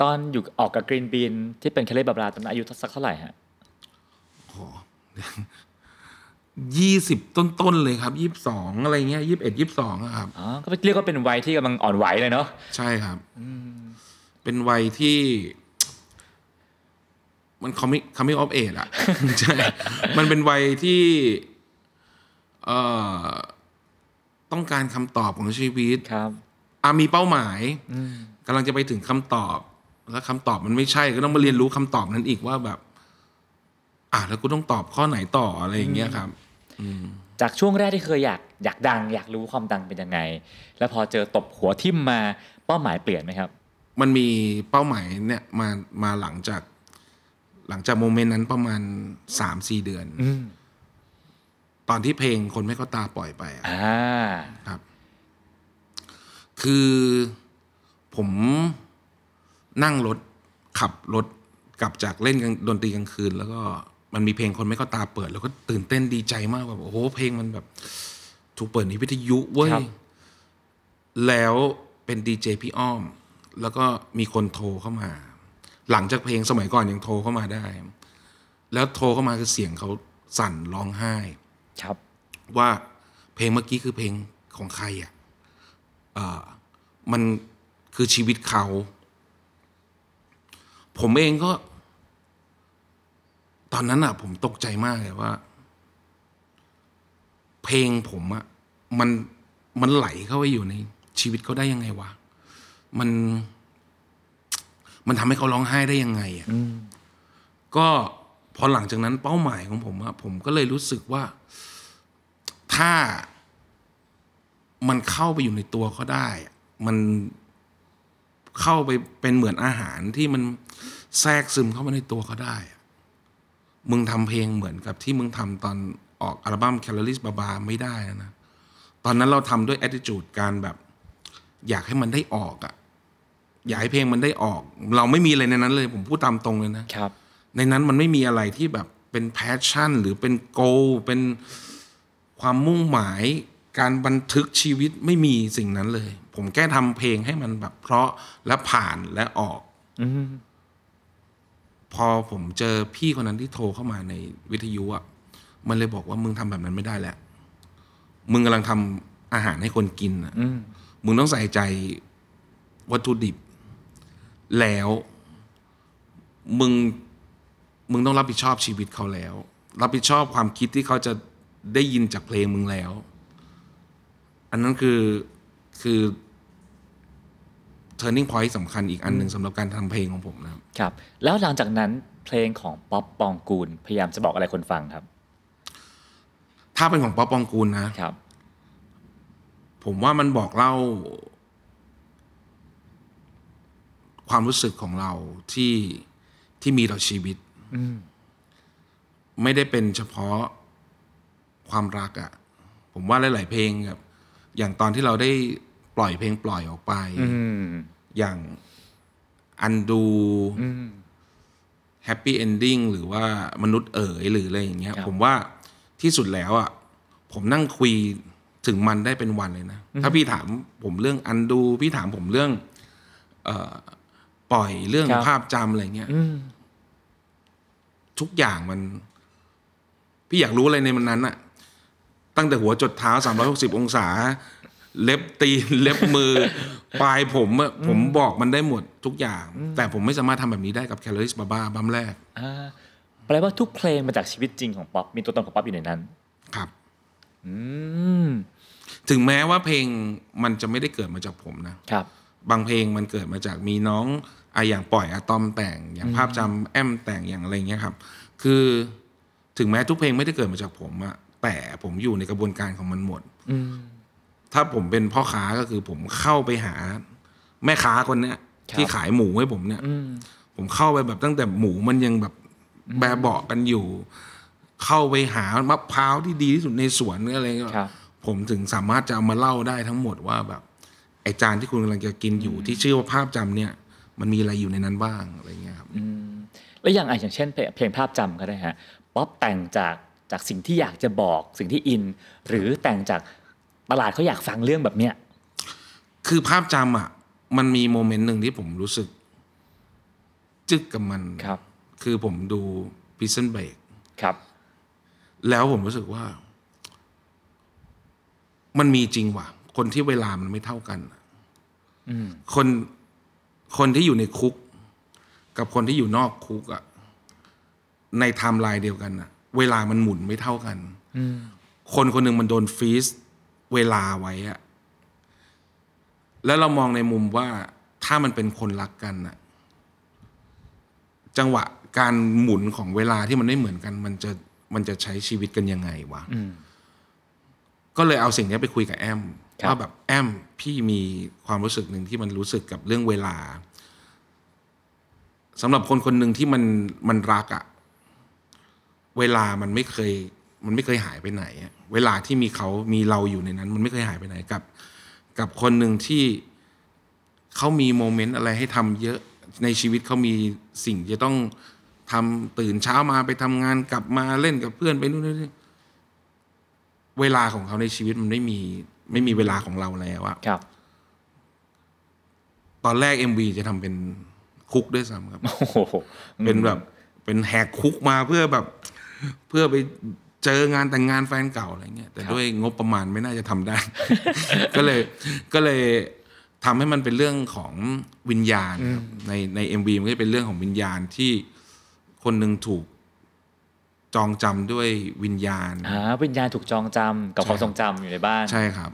[SPEAKER 3] ตอนอยู่ออกกับกรีนบีนที่เป็นเคลเลบาบลาตอนนั้นอายุสักเท่าไหร่ฮะ
[SPEAKER 1] ยี่สิบต้นๆเลยครับยี่สิบสองอะไรเงี้ยยี่สิบเอ็ดยี่สิบสองครับ
[SPEAKER 3] อ๋อก็เรียกว่าเป็นวัยที่กำลังอ่อนไหวเลยเนาะ
[SPEAKER 1] ใช่ครับเป็นวัยที่มัน coming coming of age อะใช่ มันเป็นวัยที่เอ่อต้องการคำตอบของชีวิต
[SPEAKER 3] ครับ
[SPEAKER 1] อามีเป้าหมาย
[SPEAKER 3] อืม
[SPEAKER 1] กำลังจะไปถึงคำตอบ แล้วคำตอบมันไม่ใช่ก็ต้องมาเรียนรู้คำตอบนั้นอีกว่าแบบ อะแล้วกูต้องตอบข้อไหนต่ออะไรอย่างเงี้ยครับ
[SPEAKER 3] จากช่วงแรกที่เคยอยากอยากดัง อยากรู้ความดังเป็นยังไง แล้วพอเจอตบหัวทิ่มมาเป้าหมายเปลี่ยนไหมครับ
[SPEAKER 1] มันมีเป้าหมายเนี่ยมามาหลังจาก หลังจากโมเมนต์นั้นประมาณสามสี่เดือน
[SPEAKER 3] อืม
[SPEAKER 1] ตอนที่เพลงคนไม่เข้าตาปล่อยไปอะ
[SPEAKER 3] อ่า
[SPEAKER 1] ครับ คือผม นั่งรถขับรถกลับจากเล่นกลางดนตรีกลางคืน แล้วก็มันมีเพลงคนไม่เข้าตาเปิด แล้วก็ตื่นเต้นดีใจมากแบบโอ้โหเพลงมันแบบ ถูกเปิดในวิทยุเว้ย
[SPEAKER 3] ครับ
[SPEAKER 1] แล้วเป็นดีเจพี่อ้อม แล้วก็มีคนโทรเข้ามา หลังจากเพลงสมัยก่อนยังโทรเข้ามาได้ แล้วโทรเข้ามาคือเสียงเขาสั่นร้องไห้
[SPEAKER 3] ครับ
[SPEAKER 1] ว่าเพลงเมื่อกี้คือเพลงของใครอะเอ่อมันคือชีวิตเขา ผมเองก็ ตอนนั้นอะผมตกใจมากเลยว่า เพลงผมอะมันมันไหลเข้าไปอยู่ในชีวิตเขาได้ยังไงวะมัน มันทำให้เขาร้องไห้ได้ยังไงอะ
[SPEAKER 3] อืม
[SPEAKER 1] ก็พอหลังจากนั้นเป้าหมายของผมอะผมก็เลยรู้สึกว่า ถ้ามันเข้าไปอยู่ในตัวเขาได้อะมัน เข้าไปเป็นเหมือนอาหารที่มันแทรกซึมเข้ามาในตัวเขาได้อะมึงทำเพลงเหมือนกับที่มึงทำตอนออกอัลบั้ม Calories บาบาไม่ได้นะนะ ตอนนั้นเราทำด้วย attitude การแบบ อยากให้มันได้ออกอะอยากให้เพลงมันได้ออก เราไม่มีอะไรในนั้นเลย ผมพูดตามตรงเลยนะ
[SPEAKER 3] ครับ
[SPEAKER 1] ในนั้นมันไม่มีอะไรที่แบบเป็นแพชชั่น หรือเป็นโกเป็นความมุ่งหมาย การบันทึกชีวิตไม่มีสิ่งนั้นเลย ผมแค่ทำเพลงให้มันแบบเพราะและผ่านและออก
[SPEAKER 3] อ
[SPEAKER 1] พอผมเจอพี่คนนั้นที่โทรเข้ามาในวิทยุอะมันเลยบอกว่ามึงทำแบบนั้นไม่ได้แล้ว มึงกำลังทำอาหารให้คนกินอะ
[SPEAKER 3] อม
[SPEAKER 1] มึงต้องใส่ใจวัตถุดิบ แล้ว มึงมึงต้องรับผิดชอบชีวิตเขาแล้ว รับผิดชอบความคิดที่เขาจะได้ยินจากเพลงมึงแล้ว อันนั้นคือคือ turning point สำคัญอีกอันหนึ่งสำหรับการทำเพลงของผมนะครับ
[SPEAKER 3] ครับ แล้วหลังจากนั้นเพลงของป๊อปปองกูล พยายามจะบอกอะไรคนฟังครับ
[SPEAKER 1] ถ้าเป็นของป๊อปปองกูลนะ
[SPEAKER 3] ครับ
[SPEAKER 1] ผมว่ามันบอกเล่า ความรู้สึกของเราที่ที่มีต่อชีวิตไม่ได้เป็นเฉพาะความรักอะผมว่าหลาย ๆ เพลงแบบอย่างตอนที่เราได้ ปล่อยเพลงปล่อยออกไป
[SPEAKER 3] อืม
[SPEAKER 1] อย่าง Undo Happy Ending หรือว่ามนุษย์เอ๋ยหรืออะไรอย่างเงี้ย
[SPEAKER 3] ครับ
[SPEAKER 1] ผมว่าที่สุดแล้วอะผมนั่งคุยถึงมันได้เป็นวันเลยนะ ถ้าพี่ถามผมเรื่อง Undo พี่ถามผมเรื่อง เอ่อปล่อยเรื่อง
[SPEAKER 3] ครับ
[SPEAKER 1] ภาพจำอะไรเงี้ย
[SPEAKER 3] อืม
[SPEAKER 1] ทุกอย่างมัน พี่อยากรู้อะไรในมันนั้นอะตั้งแต่หัวจดเท้า360องศา เล็บตีนเล็บมือ ปลายผมอะผมบอกมันได้หมดทุกอย่าง แต่ผมไม่สามารถทำแบบนี้ได้กับ Calories Blah Blah บั้มแรก
[SPEAKER 3] อ่าแปลว่าทุกเพลงมาจากชีวิตจริงของป๊อปมีตัวตนของป๊อปอยู่ในนั้น
[SPEAKER 1] ครับ
[SPEAKER 3] อืม
[SPEAKER 1] ถึงแม้ว่าเพลงมันจะไม่ได้เกิดมาจากผมนะ
[SPEAKER 3] ครับ
[SPEAKER 1] บางเพลงมันเกิดมาจากมีน้องอะอย่างปล่อยอะตอมแต่ง อย่างภาพจำแอมแต่งอย่างอะไรเงี้ยครับ คือถึงแม้ทุกเพลงไม่ได้เกิดมาจากผมอะแต่ผมอยู่ในกระบวนการของมันหมด
[SPEAKER 3] อืม
[SPEAKER 1] ถ้าผมเป็นพ่อค้าก็คือผมเข้าไปหา แม่ค้าคนเนี้ย
[SPEAKER 3] ครับ
[SPEAKER 1] ที่ขายหมูให้ผมเนี่ย
[SPEAKER 3] อืม
[SPEAKER 1] ผมเข้าไปแบบตั้งแต่หมูมันยังแบบแบบเบาะกันอยู่ เข้าไปหามะพร้าวที่ดีที่สุดในสวนอะไรเงี้ย
[SPEAKER 3] ครับ
[SPEAKER 1] ผมถึงสามารถจะเอามาเล่าได้ทั้งหมดว่าแบบ ไอจานที่คุณกำลังจะกินอยู่ที่ชื่อว่าภาพจำเนี่ย มันมีอะไรอยู่ในนั้นบ้างอะไรเงี้ยครับ
[SPEAKER 3] แล้วอย่างไอะอย่างเช่น เพลงเพลงภาพจำก็ได้ฮะป๊อปแต่งจากจากสิ่งที่อยากจะบอกสิ่งที่อิน หรือแต่งจาก ตลาดเขาอยากฟังเรื่องแบบเนี้ย
[SPEAKER 1] คือภาพจำอะ มันมีโมเมนต์หนึ่งที่ผมรู้สึก จึกกับมัน
[SPEAKER 3] ครับ
[SPEAKER 1] คือผมดูพิซเซนเบรก
[SPEAKER 3] ครับ
[SPEAKER 1] แล้วผมรู้สึกว่า มันมีจริงว่ะ คนที่เวลามันไม่เท่ากันน่ะคนคนที่อยู่ในคุก กับคนที่อยู่นอกคุกอะในไทม์ไลน์เดียวกันอะเวลามันหมุนไม่เท่ากันคนคนหนึ่งมันโดน freeze เวลาไว้อะแล้วเรามองในมุมว่าถ้ามันเป็นคนรักกันอะจังหวะการหมุนของเวลาที่มันไม่เหมือนกัน มันจะมันจะใช้ชีวิตกันยังไงวะก็เลยเอาสิ่งนี้ไปคุยกับแอม
[SPEAKER 3] ครับ
[SPEAKER 1] ว่าแบบแอมพี่มีความรู้สึกหนึ่งที่มันรู้สึกกับเรื่องเวลาสำหรับคนคนหนึ่งที่มันมันรักอะเวลามันไม่เคย มันไม่เคยหายไปไหนอะเวลาที่มีเขามีเราอยู่ในนั้น มันไม่เคยหายไปไหนกับ กับคนหนึ่งที่เขามีโมเมนต์อะไรให้ทำเยอะในชีวิตเขามีสิ่งที่จะต้องทำตื่นเช้ามาไปทำงานกลับมาเล่นกับเพื่อนไปนู่นนี่เวลาของเขาในชีวิตมันไม่มีไม่มีเวลาของเราแล้วอะ
[SPEAKER 3] ครับ
[SPEAKER 1] ตอนแรก MV จะทำเป็นคุกด้วยซ้ำครับ
[SPEAKER 3] โอ้โห
[SPEAKER 1] เป็นแบบเป็นแหกคุกมาเพื่อแบบ เพื่อไป เจองานแต่งงานแฟนเก่าอะไรเงี้ยแต่ด้วยงบประมาณไม่น่าจะทำได้ ก็เลยก็เลยทำให้มันเป็นเรื่องของวิญญาณครับในใน MV มันก็จะเป็นเรื่องของวิญญาณที่คนหนึ่งถูกจองจำด้วยวิญญาณ
[SPEAKER 3] อ่าวิญญาณถูกจองจำกับความทรงจำอยู่ในบ้าน
[SPEAKER 1] ใช่ครับ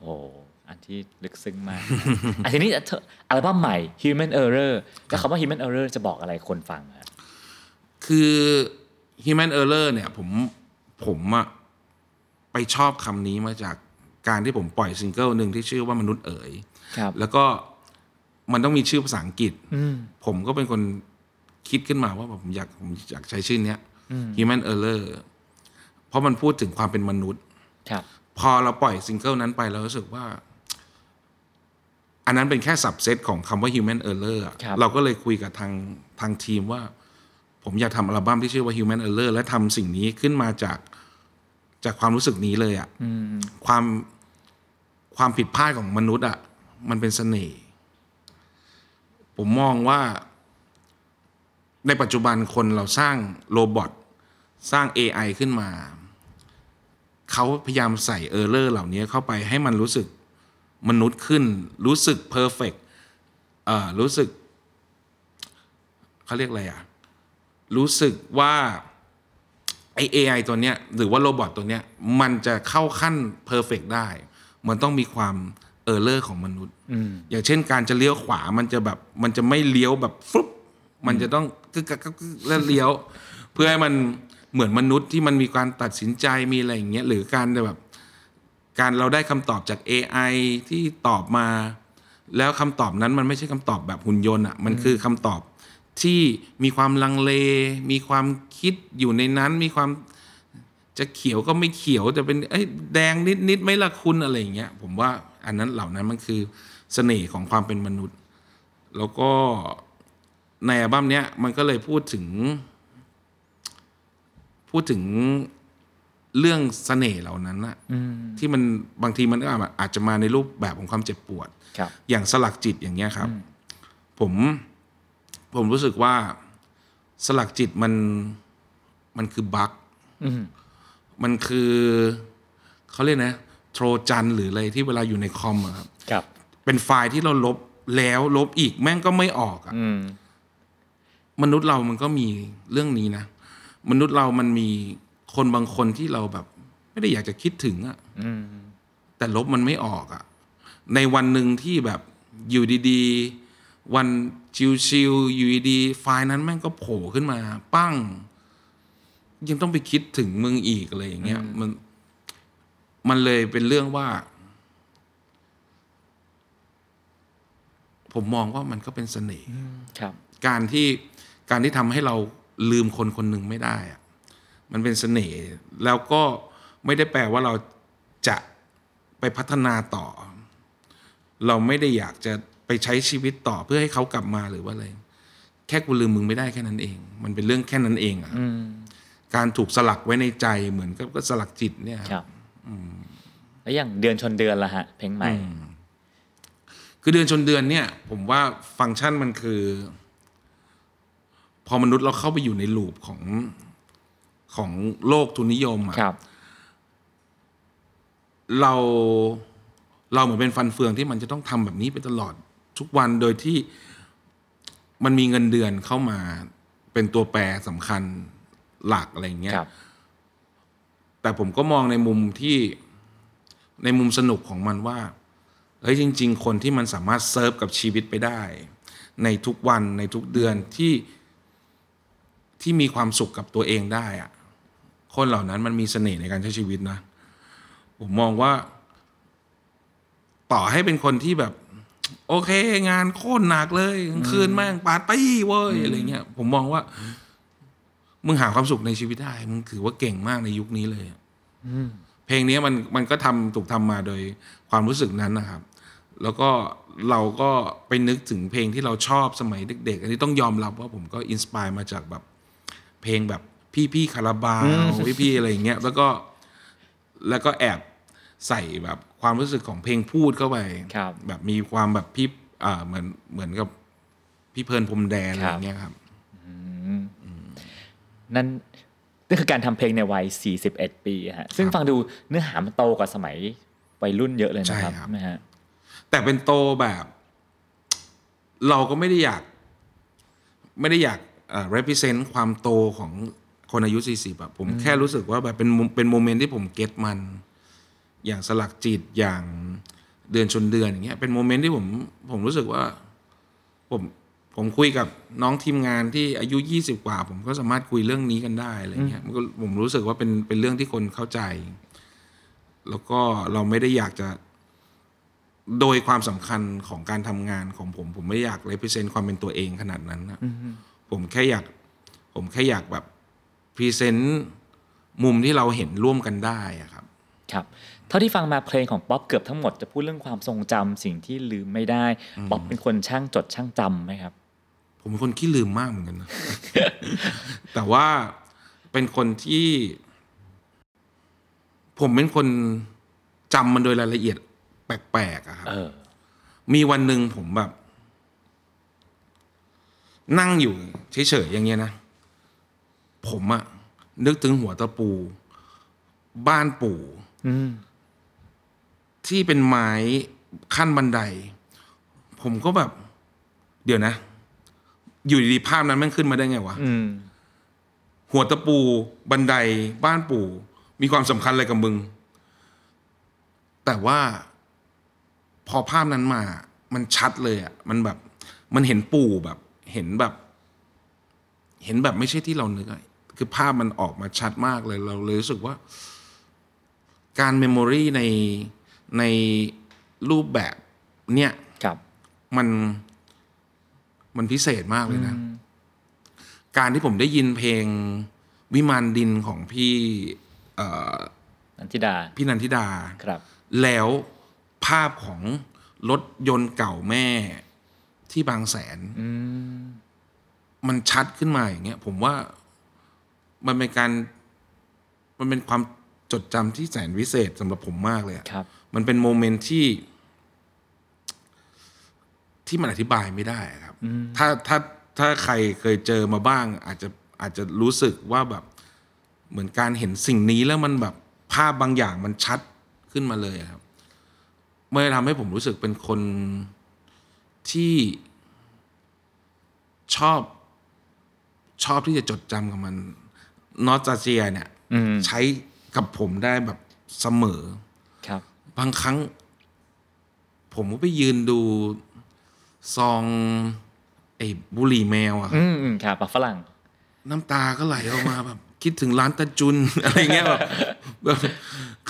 [SPEAKER 3] โอ้อันที่ลึกซึ้งมากอันทีนี้เธออัลบั้มใหม่ Human Error แต่คำว่า Human Error จะบอกอะไรคนฟังอะ
[SPEAKER 1] คือ human error เนี่ยผมผมอะไปชอบคำนี้มาจากการที่ผมปล่อยซิงเกิลหนึ่งที่ชื่อว่ามนุษย์เอ๋ย
[SPEAKER 3] ครับ
[SPEAKER 1] แล้วก็มันต้องมีชื่อภาษาอังกฤษผมก็เป็นคนคิดขึ้นมาว่าผมอยากผมอยากใช้ชื่อเนี้ย human error เพราะมันพูดถึงความเป็นมนุษย์
[SPEAKER 3] ครับ
[SPEAKER 1] พอเราปล่อยซิงเกิลนั้นไปเรารู้สึกว่า อันนั้นเป็นแค่สับเซตของคำว่า human error อะ
[SPEAKER 3] ครับ
[SPEAKER 1] เราก็เลยคุยกับทางทางทีมว่า ผมอยากทำอัลบั้มที่ชื่อว่า human error และทำสิ่งนี้ขึ้นมาจากจากความรู้สึกนี้เลยอะความความผิดพลาดของมนุษย์อะมันเป็นเสน่ห์ผมมองว่า ในปัจจุบันคนเราสร้างโรบอทสร้าง AI ขึ้นมา เขาพยายามใส่เออร์เลอร์เหล่านี้เข้าไปให้มันรู้สึกมนุษย์ขึ้น รู้สึก perfect เอ่อรู้สึกเขาเรียกอะไรอะ รู้สึกว่าไอ AI ตัวเนี้ยหรือว่า robot ตัวเนี้ยมันจะเข้าขั้น perfect ได้ มันต้องมีความ error ของมนุษย์อย่างเช่นการจะเลี้ยวขวามันจะแบบมันจะไม่เลี้ยวแบบฟลุปมันจะต้องกึกกักกึกกึกแล้วเลี้ยว เพื่อให้มันเหมือนมนุษย์ที่มันมีการตัดสินใจมีอะไรอย่างเงี้ยหรือการแบบ การเราได้คำตอบจาก AI ที่ตอบมา แล้วคำตอบนั้นมันไม่ใช่คำตอบแบบหุ่นยนต์อะมันคือคำตอบ ที่มีความลังเล มีความคิดอยู่ในนั้น มีความจะเขียวก็ไม่เขียวจะเป็นเอ้ยแดงนิดนิดๆไหม่ละคุณอะไรอย่างเงี้ยผมว่าอันนั้นเหล่านั้นมันคือเสน่ห์ของความเป็นมนุษย์ แล้วก็ในอัลบั้มเนี้ยมันก็เลยพูดถึง พูดถึงเรื่องเสน่ห์เหล่านั้นอะที่มันบางทีมันก็อาจจะมาในรูปแบบของความเจ็บปวด
[SPEAKER 3] ครับ
[SPEAKER 1] อย่างสลักจิตอย่างเงี้ยครับ ผม ผมรู้สึกว่าสลักจิตมันมันคือบั๊ก
[SPEAKER 3] อืม
[SPEAKER 1] มันคือเขาเรียกนะโทรจันหรืออะไรที่เวลาอยู่ในคอมอะครับ
[SPEAKER 3] ครับ
[SPEAKER 1] เป็นไฟล์ที่เราลบแล้วลบอีกแม่งก็ไม่ออกอะ
[SPEAKER 3] อืม
[SPEAKER 1] มนุษย์เรามันก็มีเรื่องนี้นะมนุษย์เรามันมีคนบางคนที่เราแบบ ไม่ได้อยากจะคิดถึงอะ
[SPEAKER 3] อืม
[SPEAKER 1] แต่ลบมันไม่ออกอะในวันหนึ่งที่แบบอยู่ดี ๆ วันชิวๆอยู่ดีๆไฟล์นั้นแม่งก็โผล่ขึ้นมา ปั้ง ยังต้องไปคิดถึงมึงอีกอะไรอย่างเงี้ยมัน มันเลยเป็นเรื่องว่า ผมมองว่ามันก็เป็นเสน่ห์
[SPEAKER 3] ครับ
[SPEAKER 1] การที่การที่ทำให้เราลืมคนคนหนึ่งไม่ได้อะมันเป็นเสน่ห์แล้วก็ไม่ได้แปลว่าเราจะไปพัฒนาต่อ เราไม่ได้อยากจะ ไปใช้ชีวิตต่อเพื่อให้เขากลับมาหรือว่าอะไรแค่กูลืมมึงไม่ได้แค่นั้นเอง มันเป็นเรื่องแค่นั้นเองอะ
[SPEAKER 3] อืม
[SPEAKER 1] การถูกสลักไว้ในใจเหมือนกับก็สลักจิตเนี่ย
[SPEAKER 3] ครับแล้วอย่างเดือนชนเดือนละฮะ เพลงใหม่
[SPEAKER 1] คือเดือนชนเดือนเนี่ย ผมว่าฟังก์ชันมันคือ พอมนุษย์เราเข้าไปอยู่ในลูปของของโลกทุนนิยมอะ
[SPEAKER 3] ครับ
[SPEAKER 1] เราเราเหมือนเป็นฟันเฟืองที่มันจะต้องทำแบบนี้ไปตลอด ทุกวันโดยที่มันมีเงินเดือนเข้ามาเป็นตัวแปรสำคัญหลักอะไรอย่างเงี้ย
[SPEAKER 3] ครับ
[SPEAKER 1] แต่ผมก็มองในมุมที่ในมุมสนุกของมันว่าเฮ้ยจริง ๆ คนที่มันสามารถเซิร์ฟกับชีวิตไปได้ ในทุกวันในทุกเดือนที่ที่มีความสุขกับตัวเองได้อะคนเหล่านั้นมันมีเสน่ห์ในการใช้ชีวิตนะ ผมมองว่า ต่อให้เป็นคนที่แบบ โอเค งานโคตรหนักเลยกลางคืนแม่งปาร์ตี้เว้ยอะไรเงี้ยผมมองว่า มึงหาความสุขในชีวิตได้ มึงถือว่าเก่งมากในยุคนี้เลยอะเพลงนี้มันมันก็ทำถูกทำมาโดยความรู้สึกนั้นนะครับ แล้วก็เราก็ไปนึกถึงเพลงที่เราชอบสมัยเด็ก ๆ อันนี้ต้องยอมรับว่าผมก็อินสปายมาจากแบบ เพลงแบบพี่ๆคาราบาวพี่ๆอะไรอย่างเงี้ย แล้วก็แล้วก็แอบใส่แบบ ความรู้สึกของเพลงพูดเข้าไป
[SPEAKER 3] ครับ
[SPEAKER 1] แบบมีความแบบพี่อ่าเหมือนเหมือนกับพี่เพลิร์นพรมแดนอะไรอย่างเงี้ยครับ
[SPEAKER 3] นั่นนั่นคือการทำเพลงในวัย 41 ปีฮะซึ่งฟังดูเนื้อหามันโตกว่าสมัยวัยรุ่นเยอะเลยนะครับ
[SPEAKER 1] ใช่ครับ
[SPEAKER 3] นะฮะ
[SPEAKER 1] แต่เป็นโตแบบ เราก็ไม่ได้อยาก ไม่ได้อยากเอ่อ represent ความโตของคนอายุ 40อะผมแค่รู้สึกว่าแบบเป็นโมเป็นโมเมนต์ที่ผมเก็ตมัน อย่างสลักจิตอย่างเดือนชนเดือนอย่างเงี้ยเป็น moment ที่ผมผมรู้สึกว่าผมผมคุยกับน้องทีมงานที่อายุ 20 กว่า ผมก็สามารถคุยเรื่องนี้กันได้อะไรเงี้ยมันก็ผมรู้สึกว่าเป็นเป็นเรื่องที่คนเข้าใจ แล้วก็เราไม่ได้อยากจะ โดยความสำคัญของการทำงานของผม ผมไม่อยากเล p เซนต์ความเป็นตัวเองขนาดนั้นนะผมแค่อยาก ผมแค่อยากแบบ presentมุมที่เราเห็นร่วมกันได้อะครับ
[SPEAKER 3] ครับ เท่าที่ฟังมาเพลงของป๊อปเกือบทั้งหมดจะพูดเรื่องความทรงจำสิ่งที่ลืมไม่ได้ป๊อปเป็นคนช่างจดช่างจำไหมครับ
[SPEAKER 1] ผมเป็นคนขี้ลืมมากเหมือนกันนะแต่ว่าเป็นคนที่ ผมเป็นคนจำมันโดยรายละเอียด แปลกๆอะครับ
[SPEAKER 3] เออ
[SPEAKER 1] มีวันหนึ่งผมแบบ นั่งอยู่เฉยๆอย่างเงี้ยนะผมอะนึกถึงหัวตะปู บ้านปู่
[SPEAKER 3] อืม
[SPEAKER 1] ที่เป็นไม้ขั้นบันได ผมก็แบบ เดี๋ยวนะ อยู่ดีๆภาพนั้นแมันขึ้นมาได้ไงวะ
[SPEAKER 3] อืม
[SPEAKER 1] หัวตะปูบันไดบ้านปู่ มีความสำคัญอะไรกับมึง แต่ว่าพอภาพนั้นมา มันชัดเลยอะ มันแบบ มันเห็นปู่แบบ เห็นแบบ เห็นแบบไม่ใช่ที่เรานึกอะคือภาพมันออกมาชัดมากเลย เราเลยรู้สึกว่า การเมมโมรีใน ในรูปแบบเนี่ย
[SPEAKER 3] ครับ
[SPEAKER 1] มันมันพิเศษมากเลยนะ การที่ผมได้ยินเพลงวิมานดินของพี่เอ่อ
[SPEAKER 3] นันทิดา
[SPEAKER 1] พี่นันทิดา
[SPEAKER 3] ครับ
[SPEAKER 1] แล้วภาพของรถยนต์เก่าแม่ที่บางแสน
[SPEAKER 3] อืม
[SPEAKER 1] มันชัดขึ้นมาอย่างเงี้ย ผมว่ามันเป็นการ มันเป็นความจดจำที่แสนวิเศษสำหรับผมมากเลยอะ
[SPEAKER 3] ครับ
[SPEAKER 1] มันเป็นโมเมนต์ที่ ที่มันอธิบายไม่ได้อะครับถ้าถ้าถ้าใครเคยเจอมาบ้าง อาจจะอาจจะรู้สึกว่าแบบ เหมือนการเห็นสิ่งนี้แล้วมันแบบภาพบางอย่างมันชัดขึ้นมาเลยอะครับมันเลยทำให้ผมรู้สึกเป็นคนที่ชอบชอบที่จะจดจำกับมันนอตาเจียเนี่ย
[SPEAKER 3] อืม
[SPEAKER 1] ใช้กับผมได้แบบเสมอ
[SPEAKER 3] ครั บ
[SPEAKER 1] บางครั้ง ผมก็ไปยืนดูซองไอ้บุหรี่แมวอะ
[SPEAKER 3] อืมอืมครับปากฝรั่ง
[SPEAKER 1] น้ำตาก็ไหลออกมาแบบ คิดถึงร้านตะจุน อะไรเงี้ยแบบแบบ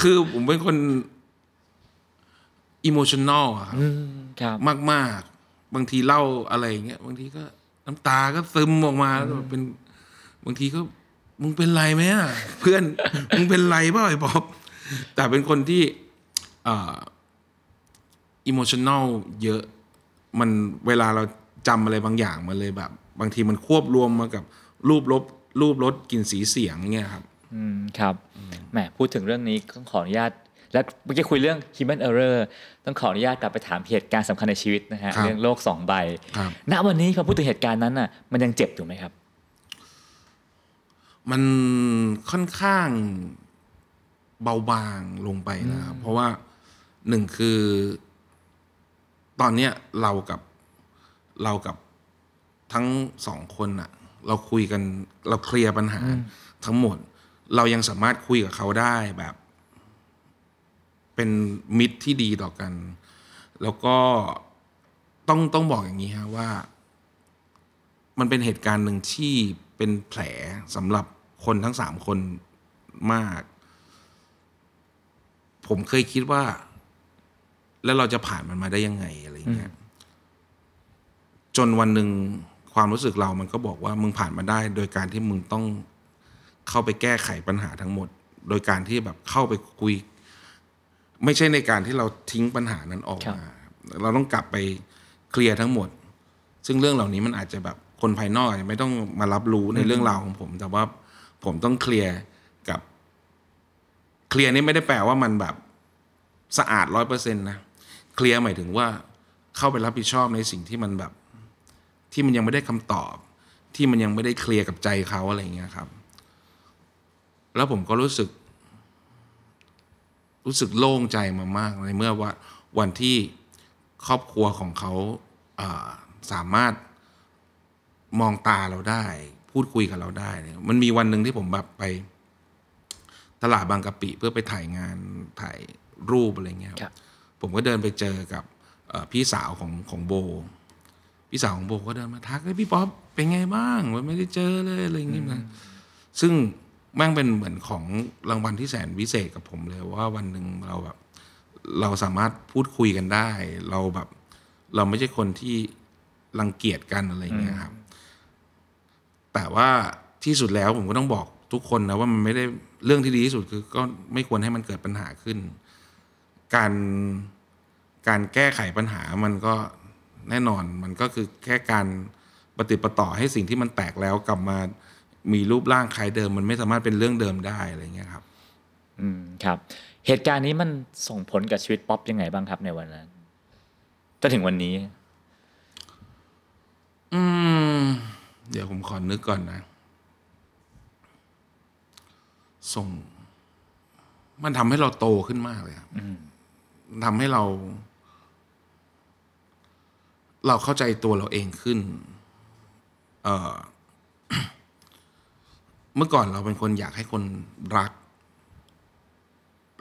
[SPEAKER 1] คือผมเป็นคนอิโมชัน a ลอะครับ
[SPEAKER 3] อืมครับ
[SPEAKER 1] มากมากๆบางทีเล่าอะไรอย่างเงี้ยบางทีก็น้ำตาก็ซึมออกมาแล้วก็เป็น บางทีก็มึงเป็นไรไหมอะ เพื่อน มึงเป็นไรเปล่าไอ้บ๊อบแต่เป็นคนที่ อ่าอิโมชัน a ลเยอะมันเวลาเราจำอะไรบางอย่างมันเลยแบบ บางทีมันควบรวมมากับรูปลบรูปรสกลิ่นสีเสียงเงี้ยครับ
[SPEAKER 3] อืมครับแหมพูดถึงเรื่องนี้ต้องขออนุญาต และเมื่อกี้คุยเรื่อง human error ต้องขออนุญาตกลับไปถามเหตุการณ์สำคัญในชีวิตนะฮะ
[SPEAKER 1] ครับ
[SPEAKER 3] เรื่องโลกสองใบ
[SPEAKER 1] ครับ
[SPEAKER 3] ณวันนี้พอพูดถึงเหตุการณ์นั้นน่ะ มันยังเจ็บอยู่ไหมครับ
[SPEAKER 1] มันค่อนข้างเบาบางลงไปนะครับ เพราะว่า หนึ่งคือ ตอนเนี้ยเรากับเรากับทั้งสองคนอะเราคุยกันเราเคลียร์ปัญหาทั้งหมด เรายังสามารถคุยกับเขาได้แบบ เป็นมิตรที่ดีต่อกัน แล้วก็ต้องต้องบอกอย่างนี้ฮะว่า มันเป็นเหตุการณ์หนึ่งที่เป็นแผลสำหรับคนทั้งสามคนมาก ผมเคยคิดว่า แล้วเราจะผ่านมันมาได้ยังไงอะไรเงี้ยจนวันหนึ่งความรู้สึกเรามันก็บอกว่ามึงผ่านมาได้ โดยการที่มึงต้องเข้าไปแก้ไขปัญหาทั้งหมด โดยการที่แบบเข้าไปคุย ไม่ใช่ในการที่เราทิ้งปัญหานั้นออกมา เราต้องกลับไปเคลียร์ทั้งหมด ซึ่งเรื่องเหล่านี้มันอาจจะแบบคนภายนอกอาจจะไม่ต้องมารับรู้ในเรื่องราวของผม แต่ว่าผมต้องเคลียร์กับ เคลียร์นี่ไม่ได้แปลว่ามันแบบสะอาดร้อยเปอร์เซ็นต์นะ เคลียร์หมายถึงว่าเข้าไปรับผิดชอบในสิ่งที่มันแบบ ที่มันยังไม่ได้คำตอบ ที่มันยังไม่ได้เคลียร์กับใจเขาอะไรอย่างเงี้ยครับ แล้วผมก็รู้สึก รู้สึกโล่งใจมามากในเมื่อว่าวันที่ครอบครัวของเขาาสามารถมองตาเราได้ พูดคุยกับเราได้ มันมีวันหนึ่งที่ผมแบบไปตลาดบางกะปิเพื่อไปถ่ายงานถ่ายรูปอะไรเงี้ย
[SPEAKER 3] ครับ
[SPEAKER 1] ผมก็เดินไปเจอกับเอ่อพี่สาวของของโบ พี่สาวของโบก็เดินมาทักเลยพี่ป๊อปเป็นไงบ้างมันไม่ได้เจอเลยอะไรอย่างเงี้ยนะซึ่งแม่งเป็นเหมือนของรางวัลที่แสนวิเศษกับผมเลยว่าวันหนึ่งเราแบบเราสามารถพูดคุยกันได้ เราแบบ เราไม่ใช่คนที่รังเกียจกันอะไรอย่างเงี้ยครับ แต่ว่าที่สุดแล้วผมก็ต้องบอกทุกคนนะว่ามันไม่ได้เรื่องที่ดีที่สุดคือก็ไม่ควรให้มันเกิดปัญหาขึ้น การการแก้ไขปัญหามันก็แน่นอนมันก็คือแค่การปฏิดประต่อให้สิ่งที่มันแตกแล้วกลับมามีรูปร่างคล้ายเดิม มันไม่สามารถเป็นเรื่องเดิมได้อะไรเงี้ยครับ
[SPEAKER 3] อืมครับ เหตุการณ์นี้มันส่งผลกับชีวิตป๊อปยังไงบ้างครับในวันนั้นจนถึงวันนี้
[SPEAKER 1] อืม เดี๋ยวผมขอนึกก่อนนะ ส่ง มันทำให้เราโตขึ้นมากเลยครับมัน ทำให้เรา เราเข้าใจตัวเราเองขึ้น เออเมื่อก่อนเราเป็นคนอยากให้คนรัก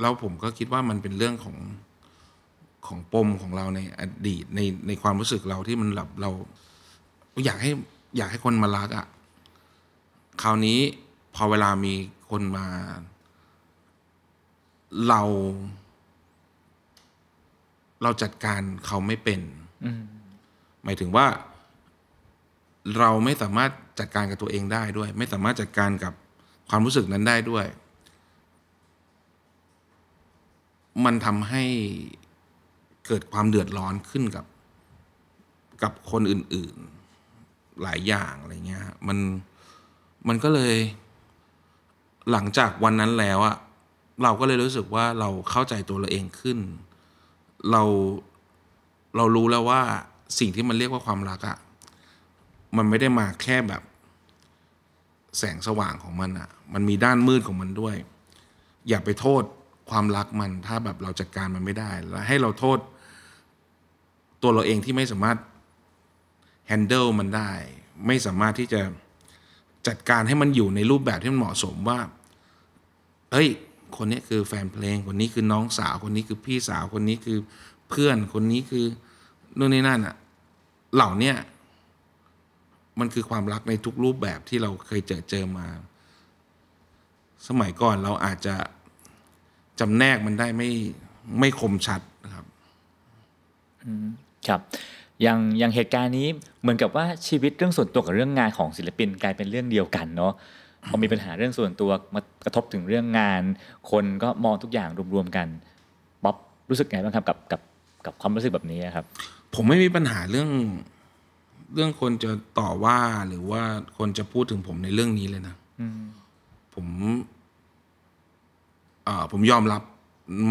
[SPEAKER 1] แล้วผมก็คิดว่ามันเป็นเรื่องของของปมของเราในอดีตในในความรู้สึกเราที่มันแบบเรา อยากให้อยากให้คนมารักอะ่ะ คราวนี้พอเวลามีคนมา เรา เราจัดการเขาไม่เป็นหมายถึงว่า เราไม่สามารถจัดการกับตัวเองได้ด้วย ไม่สามารถจัดการกับความรู้สึกนั้นได้ด้วย มันทำให้เกิดความเดือดร้อนขึ้นกับกับคนอื่น ๆ หลายอย่างอะไรเงี้ยมันมันก็เลย หลังจากวันนั้นแล้วอะเราก็เลยรู้สึกว่าเราเข้าใจตัวเราเองขึ้น เราเรารู้แล้วว่าสิ่งที่มันเรียกว่าความรักอะมันไม่ได้มาแค่แบบ แสงสว่างของมันอะมันมีด้านมืดของมันด้วย อย่าไปโทษความรักมันถ้าแบบเราจัดการมันไม่ได้ แล้วให้เราโทษ ตัวเราเองที่ไม่สามารถ handle มันได้ ไม่สามารถที่จะจัดการให้มันอยู่ในรูปแบบที่มันเหมาะสมว่า เฮ้ย คนนี้คือแฟนเพลง คนนี้คือน้องสาว คนนี้คือพี่สาว คนนี้คือเพื่อน คนนี้คือนู่นนี่นั่นอะเหล่าเนี้ยมันคือความรักในทุกรูปแบบที่เราเคยเจอเจอมา สมัยก่อนเราอาจจะจำแนกมันได้ไม่ไม่คมชัดนะครับ
[SPEAKER 3] ครับอย่างอย่างเหตุการณ์นี้เหมือนกับว่าชีวิตเรื่องส่วนตัวกับเรื่องงานของศิลปินกลายเป็นเรื่องเดียวกันเนาะ พอมีปัญหาเรื่องส่วนตัวมากระทบถึงเรื่องงาน คนก็มองทุกอย่างรวมๆกันบ๊อบรู้สึกไงบ้างครับกับกับกับความรู้สึกแบบนี้ครับ
[SPEAKER 1] ผมไม่มีปัญหาเรื่อง เรื่องคนจะต่อว่าหรือว่าคนจะพูดถึงผมในเรื่องนี้เลยนะผมเอ่อผมยอมรับ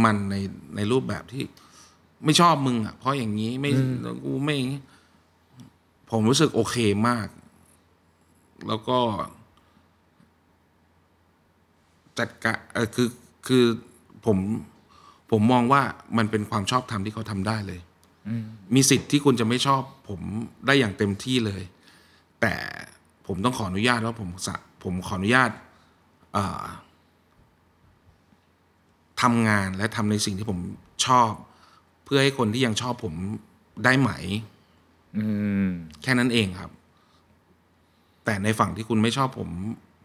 [SPEAKER 1] มันในในรูปแบบที่ ไม่ชอบมึงอะ เพราะอย่างนี้ไม่กูไม่ ผมรู้สึกโอเคมาก แล้วก็ จัดการเออคือคือผมผมมองว่ามันเป็นความชอบธรรมที่เขาทำได้เลยมีสิทธิ์ที่คุณจะไม่ชอบ ผมได้อย่างเต็มที่เลย แต่ผมต้องขออนุญาตว่าผมสะผมขออนุญาตเอ่อทำงานและทำในสิ่งที่ผมชอบ เพื่อให้คนที่ยังชอบผมได้ไหม
[SPEAKER 3] อืม
[SPEAKER 1] แค่นั้นเองครับ แต่ในฝั่งที่คุณไม่ชอบผม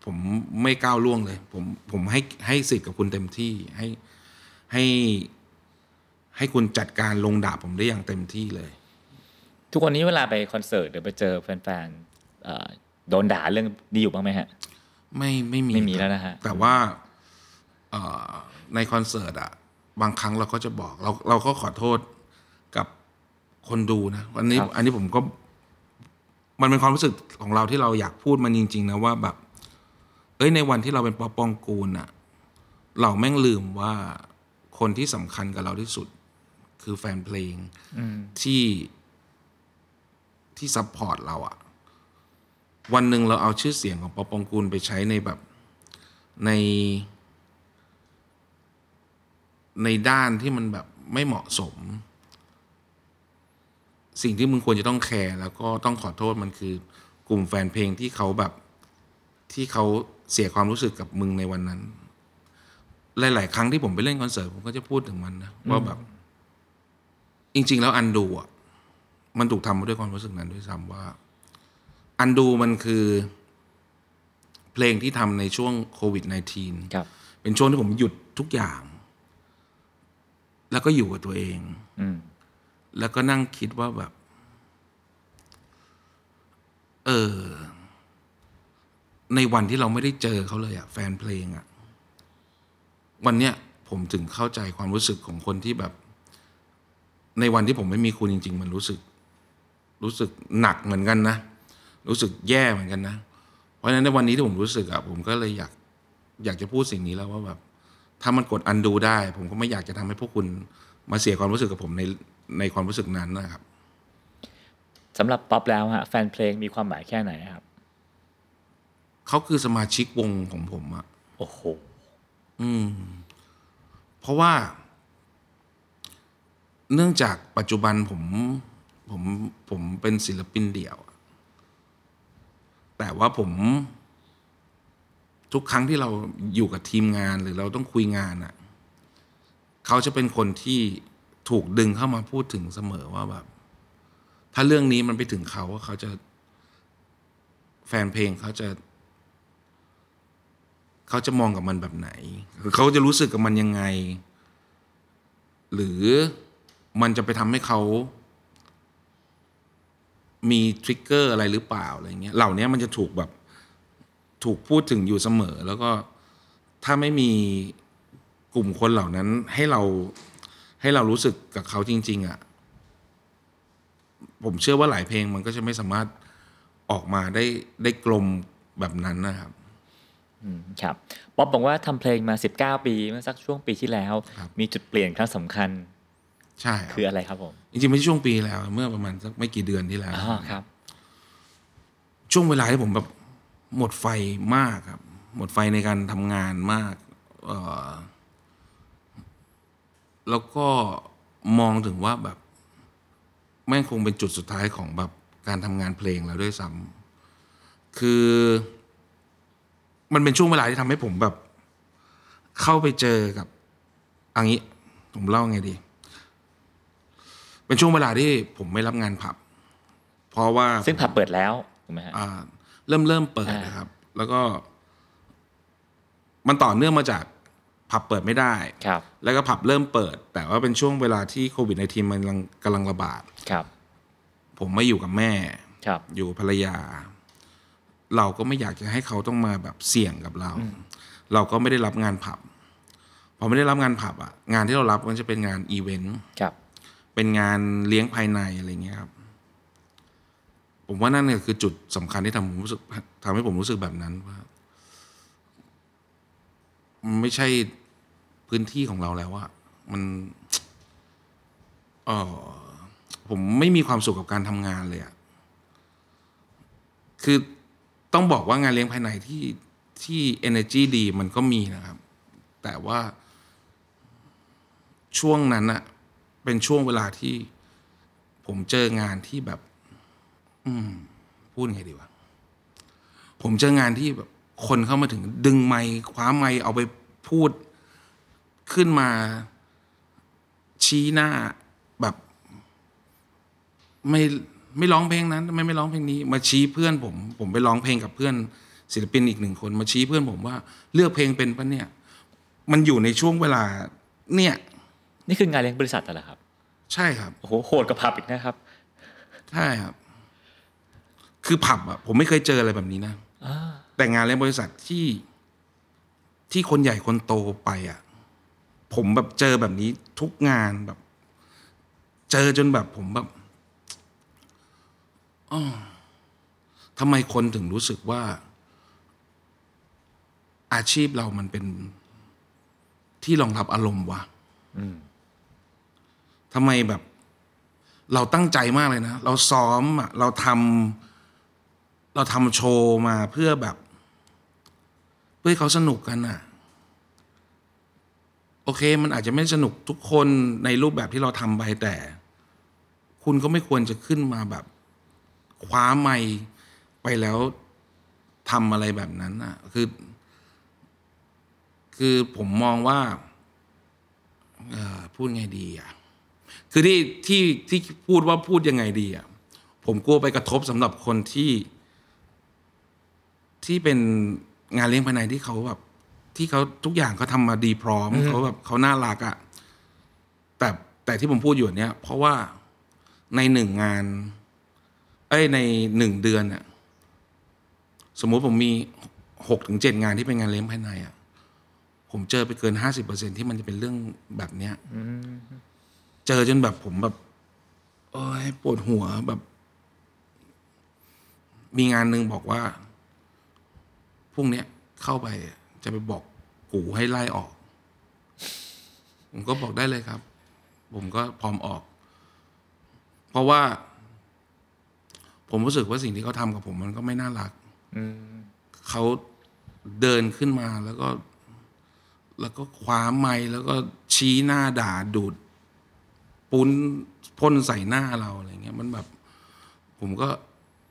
[SPEAKER 1] ผมไม่ก้าวล่วงเลย ผมผมให้ให้สิทธิ์กับคุณเต็มที่ให้ให้ให้คุณจัดการลงดาบผมได้อย่างเต็มที่เลย
[SPEAKER 3] ทุกวันนี้เวลาไปคอนเสิร์ตหรือไปเจอแฟนๆเอ่อโดนด่าเรื่องนี้อยู่บ้างไหมฮะ
[SPEAKER 1] ไม่ไม่มี
[SPEAKER 3] ไม่มี
[SPEAKER 1] ครับ
[SPEAKER 3] แล้วนะฮะ
[SPEAKER 1] แต่ว่าเอ่อในคอนเสิร์ตอะบางครั้งเราก็จะบอกเราเราก็ขอโทษกับคนดูนะวันนี้
[SPEAKER 3] ครับ
[SPEAKER 1] อันนี้ผมก็ มันเป็นความรู้สึกของเราที่เราอยากพูดมันจริง ๆ นะว่าแบบ เอ้ยในวันที่เราเป็นปอปองกูลอะเราแม่งลืมว่าคนที่สำคัญกับเราที่สุด คือแฟนเพลงที่ที่ support เราอะวันหนึ่งเราเอาชื่อเสียงของป๊อปปองกูลไปใช้ในแบบใน ในด้านที่มันแบบไม่เหมาะสม สิ่งที่มึงควรจะต้องแคร์แล้วก็ต้องขอโทษมันคือกลุ่มแฟนเพลงที่เขาแบบที่เขา เสียความรู้สึกกับมึงในวันนั้น หลาย ๆ ครั้งที่ผมไปเล่นคอนเสิร์ตผมก็จะพูดถึงมันนะว่าแบบ จริง ๆ แล้วอันดูอะมันถูกทำมาด้วยความรู้สึกนั้นด้วยซ้ำว่า อันดูมันคือ เพลงที่ทำในช่วงโควิด -19
[SPEAKER 3] ครับ
[SPEAKER 1] เป็นช่วงที่ผมหยุดทุกอย่าง แล้วก็อยู่กับตัวเอง
[SPEAKER 3] อืม
[SPEAKER 1] แล้วก็นั่งคิดว่าแบบ เออ ในวันที่เราไม่ได้เจอเขาเลยอะแฟนเพลงอะวันเนี้ยผมถึงเข้าใจความรู้สึกของคนที่แบบ ในวันที่ผมไม่มีคุณจริง ๆ มันรู้สึก รู้สึกหนักเหมือนกันนะ รู้สึกแย่เหมือนกันนะ เพราะฉะนั้นในวันนี้ที่ผมรู้สึกอะผมก็เลยอยากอยากจะพูดสิ่งนี้แล้วว่าแบบถ้ามันกดอันดูได้ ผมก็ไม่อยากจะทำให้พวกคุณมาเสียความรู้สึกกับผมในในความรู้สึกนั้นนะครับ
[SPEAKER 3] สำหรับป๊อปแล้วฮะแฟนเพลงมีความหมายแค่ไหนครับ
[SPEAKER 1] เขาคือสมาชิกวงของผมอะ
[SPEAKER 3] โอ้โห
[SPEAKER 1] เพราะว่า เนื่องจากปัจจุบันผม ผมผมเป็นศิลปินเดี่ยวอะแต่ว่าผม ทุกครั้งที่เราอยู่กับทีมงานหรือเราต้องคุยงานอะเขาจะเป็นคนที่ถูกดึงเข้ามาพูดถึงเสมอว่าแบบ ถ้าเรื่องนี้มันไปถึงเขาเขาจะ แฟนเพลงเขาจะ เขาจะมองกับมันแบบไหน เขาจะรู้สึกกับมันยังไง หรือมันจะไปทำให้เขามีทริกเกอร์อะไรหรือเปล่าอะไรเงี้ยเหล่านี้มันจะถูกแบบถูกพูดถึงอยู่เสมอ แล้วก็ถ้าไม่มีกลุ่มคนเหล่านั้นให้เราให้เรารู้สึกกับเขาจริง ๆอะ่ะผมเชื่อว่าหลายเพลงมันก็จะไม่สามารถออกมาได้ได้กลมแบบนั้นนะครับ
[SPEAKER 3] ครับป๊อบบอกว่าทำเพลงมา 19 ปีเมื่อสักช่วงปีที่แล้ว
[SPEAKER 1] ครับ
[SPEAKER 3] มีจุดเปลี่ยนครั้งสำคัญ
[SPEAKER 1] ใช่ครับ
[SPEAKER 3] คืออะไรครับผม
[SPEAKER 1] จริงๆไม่ใช่ช่วงปีแล้ว เมื่อประมาณสักไม่กี่เดือนที่แล้ว
[SPEAKER 3] อ๋อครับ
[SPEAKER 1] ช่วงเวลาที่ผมแบบหมดไฟมากครับ หมดไฟในการทำงานมาก เออแล้วก็มองถึงว่าแบบแม่งคงเป็นจุดสุดท้ายของแบบการทำงานเพลงแล้วด้วยซ้ำคือ มันเป็นช่วงเวลาที่ทำให้ผมแบบ เข้าไปเจอกับอันนี้ ผมเล่าไงดี เป็นช่วงเวลาที่ผมไม่รับงานผับ เพราะว่า
[SPEAKER 3] ซึ่งผับเปิดแล้วถูกไหมฮะ
[SPEAKER 1] อ่าเริ่มเริ่มเปิด
[SPEAKER 3] อ่าน
[SPEAKER 1] นะครับ แล้วก็ มันต่อเนื่องมาจากผับเปิดไม่ได้
[SPEAKER 3] ครับ
[SPEAKER 1] แล้วก็ผับเริ่มเปิด แต่ว่าเป็นช่วงเวลาที่โควิดในทีมันกำลังกำลังระบาด
[SPEAKER 3] ครับ
[SPEAKER 1] ผมไม่อยู่กับแม่
[SPEAKER 3] ครับ
[SPEAKER 1] อยู่กับภรรยา เราก็ไม่อยากจะให้เขาต้องมาแบบเสี่ยงกับเรา เราก็ไม่ได้รับงานผับพอไม่ได้รับงานผับอะงานที่เรารับมันจะเป็นงานอีเวนต์
[SPEAKER 3] ครับ
[SPEAKER 1] เป็นงานเลี้ยงภายในอะไรเงี้ยครับ ผมว่านั่นเนี่ยคือจุดสำคัญที่ทำผมรู้สึกทำให้ผมรู้สึกแบบนั้นว่ามันไม่ใช่พื้นที่ของเราแล้วอะมันเออผมไม่มีความสุขกับการทำงานเลยอะคือ ต้องบอกว่างานเลี้ยงภายในที่ที่ energy ดีมันก็มีนะครับ แต่ว่าช่วงนั้นอะเป็นช่วงเวลาที่ผมเจองานที่แบบ อืม พูดไงดีวะ ผมเจองานที่แบบ คนเข้ามาถึงดึงไมค์คว้าไมค์เอาไปพูดขึ้นมาชี้หน้าแบบ ไม่ ไม่ร้องเพลงนั้นทำไมไม่ร้องเพลงนี้ มาชี้เพื่อนผม ผมไปร้องเพลงกับเพื่อนศิลปินอีกหนึ่งคน มาชี้เพื่อนผมว่าเลือกเพลงเป็นปะเนี่ย มันอยู่ในช่วงเวลาเนี่ย
[SPEAKER 3] นี่คืองานเลี้ยงบริษัทเหรอครับ
[SPEAKER 1] ใช่ครับ
[SPEAKER 3] โอ้โหโหดกับผับอีกนะครับ
[SPEAKER 1] ใช่ครับ คือผับอะผมไม่เคยเจออะไรแบบนี้นะ
[SPEAKER 3] อ่า
[SPEAKER 1] แต่งานเลี้ยงบริษัทที่ที่คนใหญ่คนโตไปอะผมแบบเจอแบบนี้ทุกงานแบบ เจอจนแบบผมแบบ อ้อทำไมคนถึงรู้สึกว่า อาชีพเรามันเป็นที่รองรับอารมณ์วะทำไมแบบ เราตั้งใจมากเลยนะ เราซ้อมอะเราทำเราทำโชว์มาเพื่อแบบ เพื่อให้เขาสนุกกันอะโอเค มันอาจจะไม่สนุกทุกคนในรูปแบบที่เราทำไปแต่ คุณก็ไม่ควรจะขึ้นมาแบบ คว้าไมค์ไปแล้วทำอะไรแบบนั้นอะคือ คือผมมองว่าเอ่อพูดไงดีอะคือที่ที่ที่พูดว่าพูดยังไงดีอะผมกลัวไปกระทบสำหรับคนที่ ที่เป็นงานเลี้ยงภายในที่เขาแบบ ที่เขาทุกอย่างเขาทำมาดีพร้อมเขาแบบเขาน่ารักอะแต่แต่ที่ผมพูดอยู่เนี้ยเพราะว่าในหนึ่งงานเอ้ยในหนึ่งเดือนเนี่ยสมมุติผมมีหกถึงเจ็ดงานที่เป็นงานเลี้ยงภายในอะผมเจอไปเกินห้าสิบเปอร์เซ็นที่มันจะเป็นเรื่องแบบเนี้ยเจอจนแบบผมแบบโอ้ยปวดหัวแบบ มีงานหนึ่งบอกว่าพรุ่งเนี้ยเข้าไปจะไปบอกกูให้ไล่ออก ผมก็บอกได้เลยครับ ผมก็พร้อมออก เพราะว่า ผมรู้สึกว่าสิ่งที่เขาทำกับผมมันก็ไม่น่ารัก
[SPEAKER 3] อืม
[SPEAKER 1] เขาเดินขึ้นมาแล้วก็ แล้วก็คว้าไม้แล้วก็ชี้หน้าด่าดูดปุ้นพ่นใส่หน้าเราอะไรเงี้ยมันแบบ ผมก็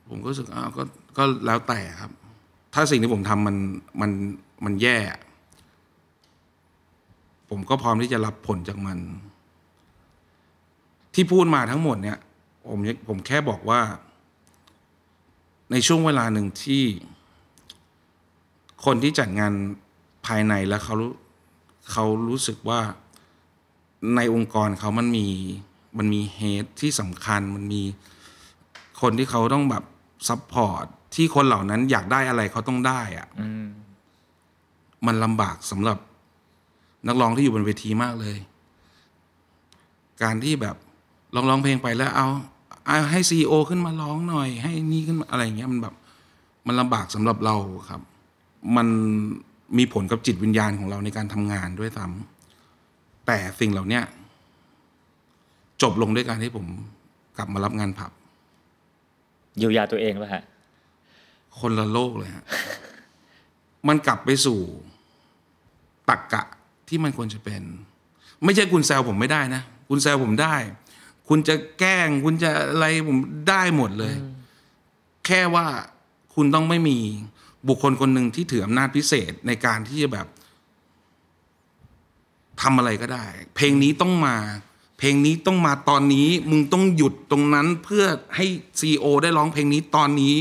[SPEAKER 1] ผมก็รู้สึกอ้าวก็ก็แล้วแต่ครับ ถ้าสิ่งที่ผมทำมันมันมันแย่ ผมก็พร้อมที่จะรับผลจากมัน ที่พูดมาทั้งหมดเนี่ย ผมผมแค่บอกว่า ในช่วงเวลาหนึ่งที่คนที่จัดงานภายในแล้วเขารู้เขารู้สึกว่าในองค์กรเขามันมีมันมีเฮดที่สำคัญมันมีคนที่เขาต้องแบบsupport ที่คนเหล่านั้นอยากได้อะไรเขาต้องได้อะ
[SPEAKER 3] อืม
[SPEAKER 1] มันลำบากสำหรับนักร้องที่อยู่บนเวทีมากเลย การที่แบบร้องร้องเพลงไปแล้วเอาเอา ให้ CEO ขึ้นมาร้องหน่อย ให้นี่ขึ้นมาอะไรอย่างเงี้ยมันแบบมันลำบากสำหรับเราครับ มันมีผลกับจิตวิญญาณของเราในการทำงานด้วยซ้ำแต่สิ่งเหล่าเนี้ยจบลงด้วยการที่ผมกลับมารับงานผับ
[SPEAKER 3] เยียวยาตัวเองแล้วฮะ
[SPEAKER 1] คนละโลกเลยฮะ มันกลับไปสู่ตักกะที่มันควรจะเป็น ไม่ใช่คุณแซวผมไม่ได้นะ คุณแซวผมได้ คุณจะแกล้ง คุณจะอะไรผมได้หมดเลย แค่ว่าคุณต้องไม่มีบุคคลคนหนึ่งที่ถืออำนาจพิเศษในการที่จะแบบทำอะไรก็ได้ เพลงนี้ต้องมา เพลงนี้ต้องมาตอนนี้ มึงต้องหยุดตรงนั้นเพื่อให้ซีโอได้ร้องเพลงนี้ตอนนี้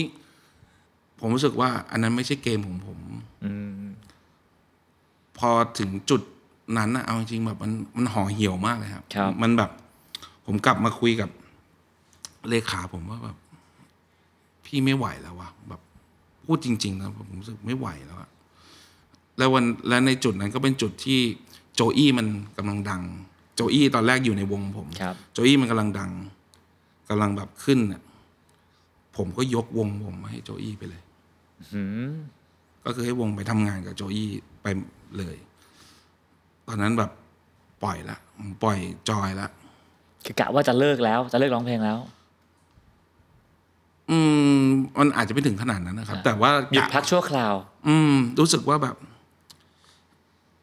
[SPEAKER 1] ผมรู้สึกว่า อันนั้นไม่ใช่เกมของผม
[SPEAKER 3] อืม
[SPEAKER 1] พอถึงจุดนั้นนะเอาจริงๆแบบมันมันห่อเหี่ยวมากเลยครับ
[SPEAKER 3] ครับ
[SPEAKER 1] มันแบบ ผมกลับมาคุยกับเลขาผมว่าแบบพี่ไม่ไหวแล้ววะแบบพูดจริง ๆ นะผมรู้สึกไม่ไหวแล้วอะแล้ววันและในจุดนั้นก็เป็นจุดที่โจอี้มันกำลังดัง โจอี้ตอนแรกอยู่ในวงผม
[SPEAKER 3] ครับ
[SPEAKER 1] โจอี้มันกำลังดังกำลังแบบขึ้นน่ะผมก็ยกวงผมให้โจอี้ไปเลย
[SPEAKER 3] อืม
[SPEAKER 1] ก็คือให้วงไปทำงานกับโจอี้ไปเลย ตอนนั้นแบบปล่อยละผมปล่อยจอยละ
[SPEAKER 3] คือกะว่าจะเลิกแล้ว จะเลิกร้องเพลงแล้ว
[SPEAKER 1] อืม มันอาจจะไม่ถึงขนาดนั้นนะครับ
[SPEAKER 3] อ่า
[SPEAKER 1] แต่ว่า
[SPEAKER 3] หยุดพักชั่วคราว
[SPEAKER 1] อืม รู้สึกว่าแบบ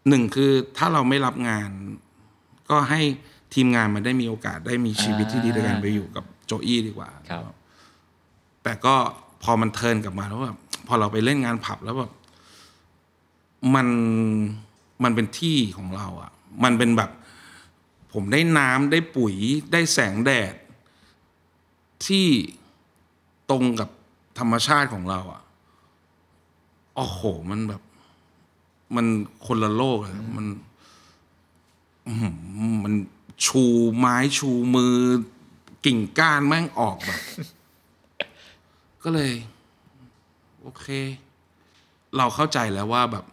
[SPEAKER 1] หนึ่งคือถ้าเราไม่รับงาน ก็ให้ทีมงานมันได้มีโอกาสได้มีชีวิตที่ดีด้วยกัน
[SPEAKER 3] อ่า
[SPEAKER 1] ไปอยู่กับโจอี้ดีกว่า
[SPEAKER 3] ครับ
[SPEAKER 1] แต่ก็พอมันเทิร์นกลับมาแล้วแบบพอเราไปเล่นงานผับแล้วแบบมันมันเป็นที่ของเราอะ่ะ มันเป็นแบบ ผมได้น้ำได้ปุ๋ยได้แสงแดด ที่ตรงกับธรรมชาติของเราอะ่ะโอ้โห มันแบบ มันคนละโลกเลยมันมันชูไม้ชูมือ กิ่งก้านแม่งออกแบบ ก็เลย โอเค เราเข้าใจแล้วว่าแบบ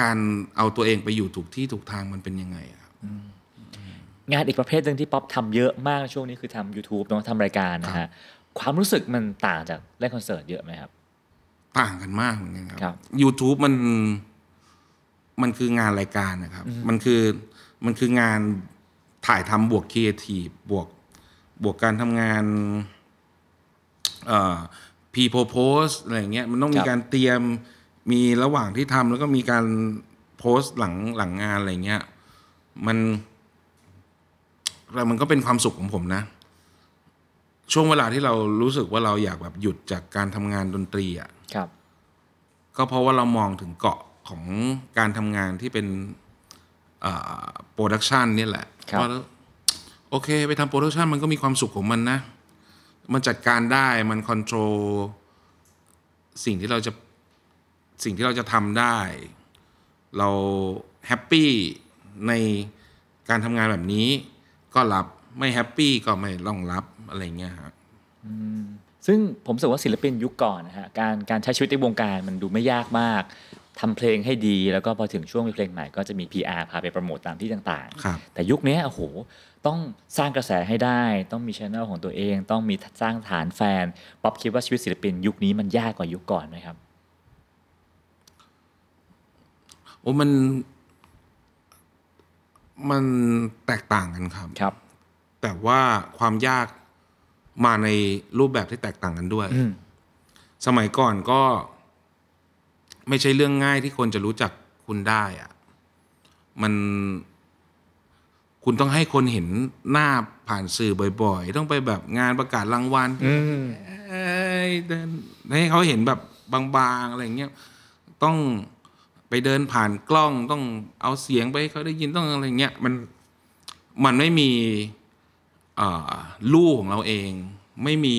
[SPEAKER 1] การเอาตัวเองไปอยู่ถูกที่ถูกทางมันเป็นยังไงครับ
[SPEAKER 3] งานอีกประเภทหนึ่งที่ป๊อปทำเยอะมากช่วงนี้คือทำ YouTube เนอะทำรายการนะฮะความรู้สึกมันต่างจากเล่นคอนเสิร์ตเยอะไหมครับ
[SPEAKER 1] ต่างกันมากเหมือนกันครับ
[SPEAKER 3] ครั
[SPEAKER 1] บ YouTube มันมันคืองานรายการนะครับ มันคือมันคืองานถ่ายทำบวกครีเอทีฟบวกบวกการทำงานเอ่อพีโพโพสอะไรอย่างเงี้ยมันต้องมี
[SPEAKER 3] ครับ
[SPEAKER 1] การเตรียมมีระหว่างที่ทำแล้วก็มีการโพสต์หลังหลังงานอะไรเงี้ย มัน แต่มันก็เป็นความสุขของผมนะ ช่วงเวลาที่เรารู้สึกว่าเราอยากแบบหยุดจากการทำงานดนตรีอะ
[SPEAKER 3] ครับ
[SPEAKER 1] ก็เพราะว่าเรามองถึงเกาะของการทำงานที่เป็น production เนี่ยแหละ
[SPEAKER 3] ครับ
[SPEAKER 1] ว่าแล้วโอเค ไปทำ production มันก็มีความสุขของมันนะ มันจัดการได้มัน controlสิ่งที่เราจะสิ่งที่เราจะทำได้ เราแฮปปี้ในการทำงานแบบนี้ ก็รับไม่แฮปปี้ก็ไม่ต้องรับอะไรเงี้ยฮะ
[SPEAKER 3] ซึ่งผมรู้สึกว่าศิลปินยุคก่อนนะฮะการการใช้ชีวิตในวงการมันดูไม่ยากมากทำเพลงให้ดีแล้วก็พอถึงช่วงมีเพลงใหม่ก็จะมี PR พาไปโปรโมตตามที่ต่าง
[SPEAKER 1] ครับ
[SPEAKER 3] ๆแต่ยุคนี้โอ้โหต้องสร้างกระแสให้ได้ ต้องมีช anel ของตัวเอง ต้องมีสร้างฐานแฟนป๊อปคิดว่าชีวิตศิลปินยุคนี้มันยากกว่ายุคก่อนไหมครับ
[SPEAKER 1] โอ้มัน มันแตกต่างกันครับ
[SPEAKER 3] ครับ
[SPEAKER 1] แต่ว่าความยากมาในรูปแบบที่แตกต่างกันด้วย
[SPEAKER 3] อืม
[SPEAKER 1] สมัยก่อนก็ ไม่ใช่เรื่องง่ายที่คนจะรู้จักคุณได้อะมันคุณต้องให้คนเห็นหน้าผ่านสื่อบ่อยๆ ต้องไปแบบงานประกาศรางวัล
[SPEAKER 3] อืม
[SPEAKER 1] เอ้ยเดินให้เขาเห็นแบบบางๆ อะไรอย่างเงี้ยต้อง ไปเดินผ่านกล้องต้องเอาเสียงไปให้เขาได้ยินต้องอะไรเงี้ยมันมันไม่มีเอ่อลู่ของเราเอง ไม่มี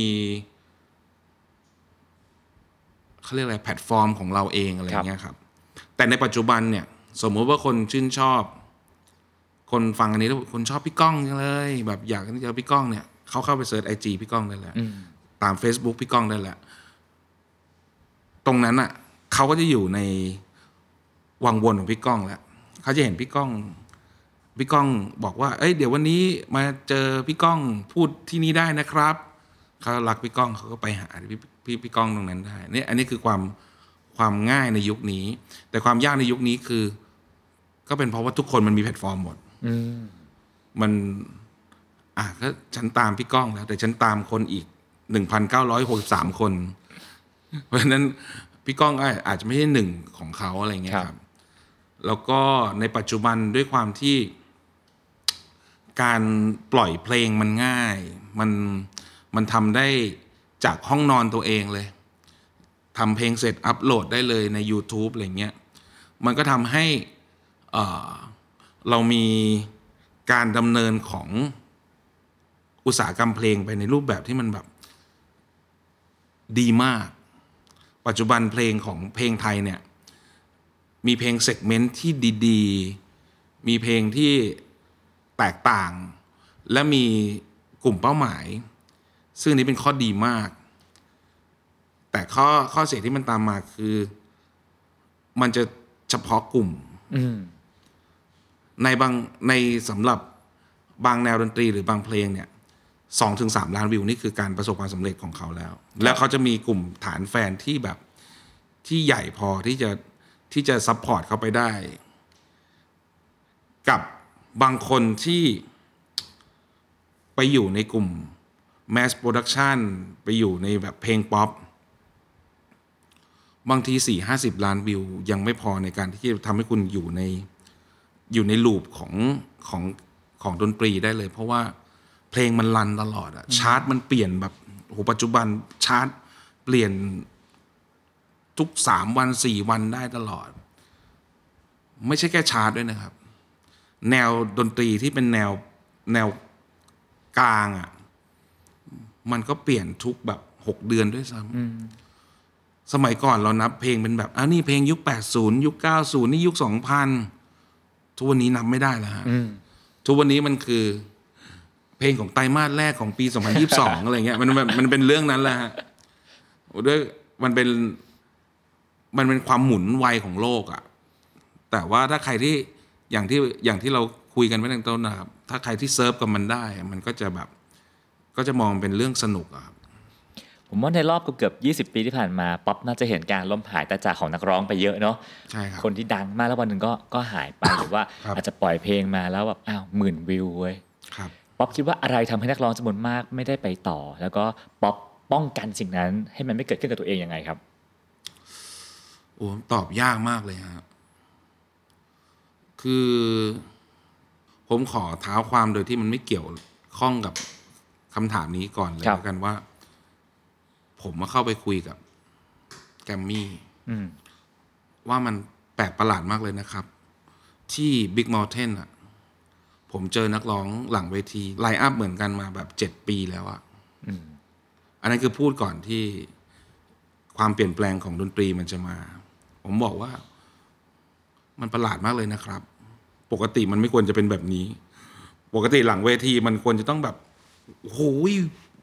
[SPEAKER 1] เขาเรียกอะไรแพลตฟอร์มของเราเองอะไรเงี้ยครับแแต่ในปัจจุบันเนี่ย สมมุติว่าคนชื่นชอบ คนฟังอันนี้แล้วคนชอบพี่ก้องจังเลย แบบอยากเจอพี่ก้องเนี่ยเขาเข้าไปเสิร์ชไอจีพี่ก้องได้แล้ว
[SPEAKER 3] อืม
[SPEAKER 1] ตาม Facebook พี่ก้องได้แหละตรงนั้นอะเขาก็จะอยู่ใน วังวนของพี่ก้องแล้วเขาจะเห็นพี่ก้องพี่ก้องบอกว่า เอ้ยเดี๋ยววันนี้มาเจอพี่ก้องพูดที่นี่ได้นะครับเขารักพี่ก้องเขาก็ไปหาพี่พี่พี่ก้องตรงนั้นได้เนี่ยอันนี้คือความความง่ายในยุคนี้ แต่ความยากในยุคนี้คือ ก็เป็นเพราะว่าทุกคนมันมีแพลตฟอร์มหมด
[SPEAKER 3] อืม
[SPEAKER 1] มันอะก็ฉันตามพี่ก้องแล้ว แต่ฉันตามคนอีกหนึ่งพันเก้าร้อยหกสามคน เพราะฉะนั้นพี่ก้องก็อาจจะไม่ใช่หนึ่งของเขาอะไรเงี้ย
[SPEAKER 3] ค
[SPEAKER 1] ค
[SPEAKER 3] รั
[SPEAKER 1] รับบ แล้วก็ในปัจจุบันด้วยความที่การปล่อยเพลงมันง่าย มันมันทำได้จากห้องนอนตัวเองเลยทำเพลงเสร็จอัปโหลดได้เลยใน YouTube อะไรเงี้ย มันก็ทำให้เอ่อเรามีการดำเนินของอุตสาหกรรมเพลงไปในรูปแบบที่มันแบบดีมาก ปัจจุบันเพลงของเพลงไทยเนี่ย มีเพลงเซกเมนต์ที่ดีๆ มีเพลงที่แตกต่าง และมีกลุ่มเป้าหมาย ซึ่งอันนี้เป็นข้อดีมาก แต่ข้อข้อเสียที่มันตามมาคือ มันจะเฉพาะกลุ่ม
[SPEAKER 3] อืม
[SPEAKER 1] ในบางในสำหรับบางแนวดนตรีหรือบางเพลงเนี่ยสองถึงสามล้านวิวนี่คือการประสบความสำเร็จของเขาแล้ว แล้วเขาจะมีกลุ่มฐานแฟนที่แบบที่ใหญ่พอที่จะ ที่จะ support เขาไปได้ กับบางคนที่ไปอยู่ในกลุ่ม mass production ไปอยู่ในแบบเพลงป๊อปบางทีสี่ห้าสิบล้านวิว ยังไม่พอในการที่จะทำให้คุณอยู่ในอยู่ใน loop ของของของดนตรีได้เลย เพราะว่าเพลงมัน run ตลอดอะชาร์ตมันเปลี่ยนแบบโหปัจจุบันชาร์ตเปลี่ยน ทุกสามวันสี่วันได้ตลอด ไม่ใช่แค่ชาร์ตด้วยนะครับ แนวดนตรีที่เป็นแนวแนวกลางอะมันก็เปลี่ยนทุกแบบหกเดือนด้วยซ้ำสมัยก่อนเรานับเพลงเป็นแบบอ้าวนี่เพลงยุค80ยุค90นี่ยุค2000ทุกวันนี้นับไม่ได้แล้วฮะ
[SPEAKER 3] อืม
[SPEAKER 1] ทุกวันนี้มันคือ เพลงของไตรมาสแรกของปี2022อะไรเงี้ยมันมันมันเป็นเรื่องนั้นแหละฮะด้วยมันเป็น มันเป็นความหมุนไวของโลกอะ่ะแต่ว่าถ้าใครที่อย่างที่อย่างที่เราคุยกันไว้ตั้งแต่ต้นนะครับ ถ้าใครที่ surf กับมันได้ มันก็จะแบบก็จะมองเป็นเรื่องสนุกอะครับ
[SPEAKER 3] ผมว่าในรอบเกือบ20 ปีที่ผ่านมาป๊อปน่าจะเห็นการล้มหายตาจากของนักร้องไปเยอะเนาะ
[SPEAKER 1] ใช่ครับ
[SPEAKER 3] คนที่ดังมากแล้ววันหนึ่งก็ก็หายไปหรือว่า
[SPEAKER 1] ครับ
[SPEAKER 3] อาจจะปล่อยเพลงมาแล้วแบบอ้าวหมื่นวิวเว้ย
[SPEAKER 1] ครับ
[SPEAKER 3] ป๊อปคิดว่าอะไรทำให้นักร้องจำนวนมากไม่ได้ไปต่อ แล้วก็ป๊อปป้องกันสิ่งนั้นให้มันไม่เกิดขึ้นกับตัวเองยังไงครับ
[SPEAKER 1] โอ้ตอบยากมากเลยฮะคือ ผมขอเท้าความโดยที่มันไม่เกี่ยวข้องกับคำถามนี้ก่อนเลย
[SPEAKER 3] ครับ
[SPEAKER 1] แล้วกันว่า ผมมาเข้าไปคุยกับ แกรมมี่
[SPEAKER 3] อืม
[SPEAKER 1] ว่ามันแปลกประหลาดมากเลยนะครับ ที่ Big Mountain อะ ผมเจอนักร้องหลังเวทีไลน์อัพเหมือนกันมาแบบเจ็ดปีแล้วอะ
[SPEAKER 3] อืม
[SPEAKER 1] อันนั้นคือพูดก่อนที่ความเปลี่ยนแปลงของดนตรีมันจะมา ผมบอกว่า มันประหลาดมากเลยนะครับ ปกติมันไม่ควรจะเป็นแบบนี้ ปกติหลังเวทีมันควรจะต้องแบบโอ้โห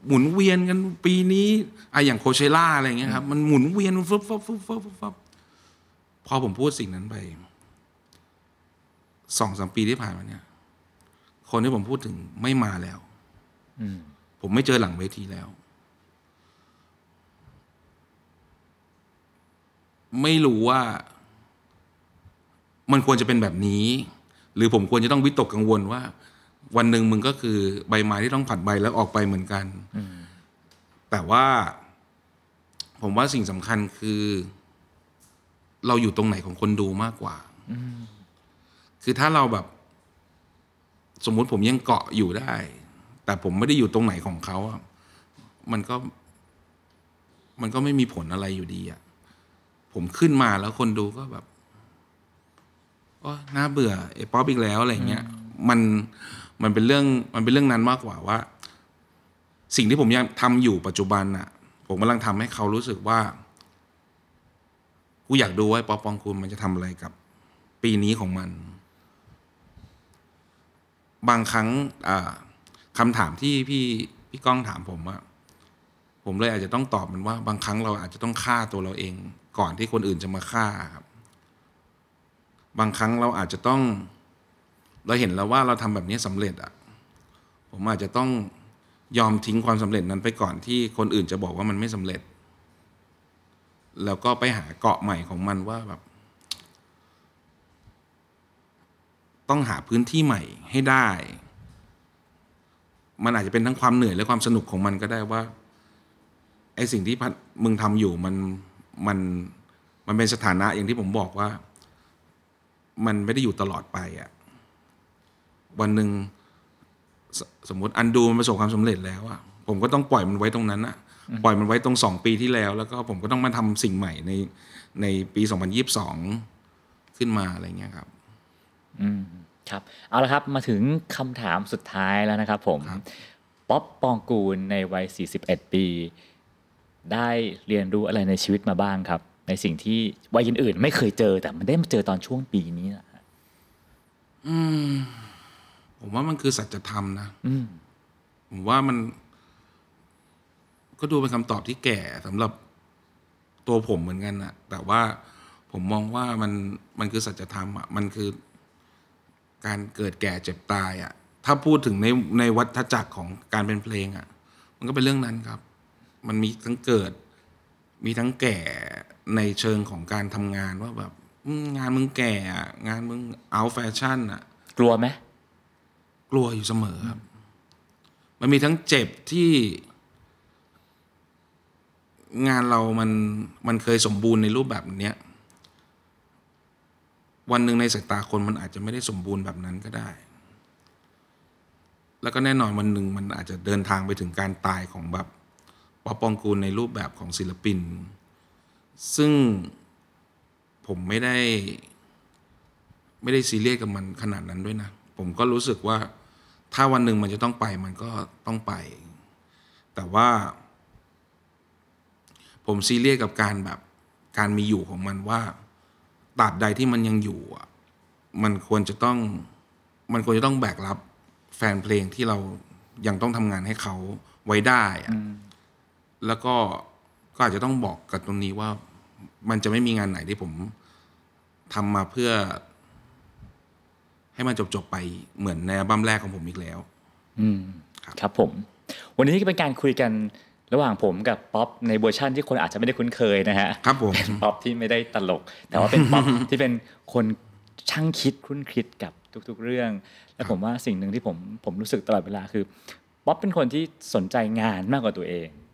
[SPEAKER 1] หมุนเวียนกันปีนี้อะอย่างโคเชล่าอะไรอย่างเงี้ยครับ มันหมุนเวียนฟึบฟึบฟึบฟึบฟึบฟึบพอผมพูดสิ่งนั้นไปสองสามปีที่ผ่านมาเนี่ย คนที่ผมพูดถึงไม่มาแล้ว
[SPEAKER 3] อืม
[SPEAKER 1] ผมไม่เจอหลังเวทีแล้ว ไม่รู้ว่า มันควรจะเป็นแบบนี้ หรือผมควรจะต้องวิตกกังวลว่า วันหนึ่งมึงก็คือใบไม้ที่ต้องผัดใบแล้วออกไปเหมือนกันแต่ว่า ผมว่าสิ่งสำคัญคือ เราอยู่ตรงไหนของคนดูมากกว่าคือถ้าเราแบบ สมมุติผมยังเกาะอยู่ได้ แต่ผมไม่ได้อยู่ตรงไหนของเขาอะมันก็ มันก็ไม่มีผลอะไรอยู่ดีอะ ผมขึ้นมาแล้วคนดูก็แบบโอ้น่าเบื่อไอ้ป๊อปอีกแล้วอะไรเงี้ย มันมันเป็นเรื่องมันเป็นเรื่องนั้นมากกว่าว่า สิ่งที่ผมยังทำอยู่ปัจจุบันอะผมกำลังทำให้เขารู้สึกว่า กูอยากดูว่าไอ้ป๊อปปองกูลมันจะทำอะไรกับ ปีนี้ของมัน บางครั้งอ่าคำถามที่พี่พี่ก้องถามผมอะผมเลยอาจจะต้องตอบมันว่า บางครั้งเราอาจจะต้องฆ่าตัวเราเอง ก่อนที่คนอื่นจะมาฆ่าครับ บางครั้งเราอาจจะต้อง เราเห็นแล้วว่าเราทำแบบนี้สำเร็จอะผมอาจจะต้องยอมทิ้งความสำเร็จนั้นไปก่อนที่คนอื่นจะบอกว่ามันไม่สำเร็จ แล้วก็ไปหาเกาะใหม่ของมันว่าแบบ ต้องหาพื้นที่ใหม่ให้ได้ มันอาจจะเป็นทั้งความเหนื่อยและความสนุกของมันก็ได้ว่าไอสิ่งที่มึงทำอยู่มัน มันมันเป็นสถานะอย่างที่ผมบอกว่า มันไม่ได้อยู่ตลอดไปอะ่ะวันหนึ่งสสมมติอันดูมันประสบความสำเร็จแล้วอะผมก็ต้องปล่อยมันไว้ตรงนั้นอะปล่อยมันไว้ตรงสองปีที่แล้ว แล้วก็ผมก็ต้องมาทำสิ่งใหม่ในในปีสองพันยิบสองขึ้นมาอะไรเงี้ยครับ
[SPEAKER 3] อืมครับเอาละครับมาถึงคำถามสุดท้ายแล้วนะครับ ผม
[SPEAKER 1] ครับ
[SPEAKER 3] ป๊อปปองกูลในวัย 41 ปี ได้เรียนรู้อะไรในชีวิตมาบ้างครับ ในสิ่งที่วัยอื่นๆไม่เคยเจอ แต่มันได้มาเจอตอนช่วงปีนี้นะ
[SPEAKER 1] ผมว่ามันคือสัจธรรมนะ
[SPEAKER 3] อืม
[SPEAKER 1] ผมว่ามัน ก็ดูเป็นคำตอบที่แก่สำหรับตัวผมเหมือนกันนะแต่ว่าผมมองว่ามันมันคือสัจธรรมอะมันคือ การเกิดแก่เจ็บตายอะ ถ้าพูดถึงในในวัฏจักรของการเป็นเพลงอะ มันก็เป็นเรื่องนั้นครับ มันมีทั้งเกิด มีทั้งแก่ในเชิงของการทำงานว่าแบบอืมงานมึงแก่อะงานมึงเอาแฟชั่นอะ
[SPEAKER 3] กลัวไหม
[SPEAKER 1] กลัวอยู่เสมอครับ มันมีทั้งเจ็บที่ งานเรามันมันเคยสมบูรณ์ในรูปแบบเนี้ยวันหนึ่งในสายตาคนมันอาจจะไม่ได้สมบูรณ์แบบนั้นก็ได้ แล้วก็แน่นอนวันหนึ่งมันอาจจะเดินทางไปถึงการตายของแบบ ป๊อปปองกูลในรูปแบบของศิลปิน ซึ่งผมไม่ได้ ไม่ได้ซีเรียสกับมันขนาดนั้นด้วยนะ ผมก็รู้สึกว่าถ้าวันหนึ่งมันจะต้องไปมันก็ต้องไป แต่ว่า ผมซีเรียสกับการแบบการมีอยู่ของมันว่าตราบใดที่มันยังอยู่อะมันควรจะต้องมันควรจะต้องแบกรับแฟนเพลงที่เรายังต้องทำงานให้เขาไว้ได้อะ แล้วก็ก็อาจจะต้องบอกกับตรงนี้ว่ามันจะไม่มีงานไหนที่ผมทำมาเพื่อ ให้มันจบๆไปเหมือนในอัลบั้มแรกของผมอีกแล้ว
[SPEAKER 3] อืม
[SPEAKER 1] ครับ
[SPEAKER 3] ครับผม วันนี้ก็เป็นการคุยกันระหว่างผมกับป๊อปในเวอร์ชั่นที่คนอาจจะไม่ได้คุ้นเคยนะฮะ
[SPEAKER 1] ครับผม
[SPEAKER 3] เป็นป๊อปที่ไม่ได้ตลก แต่ว่าเป็นป๊อปที่เป็นคนช่างคิดครุ่นคิดกับทุก ๆ เรื่อง และผมว่าสิ่งหนึ่งที่ผมผมรู้สึกตลอดเวลาคือป๊อปเป็นคนที่สนใจงานมากกว่าตัวเองเออ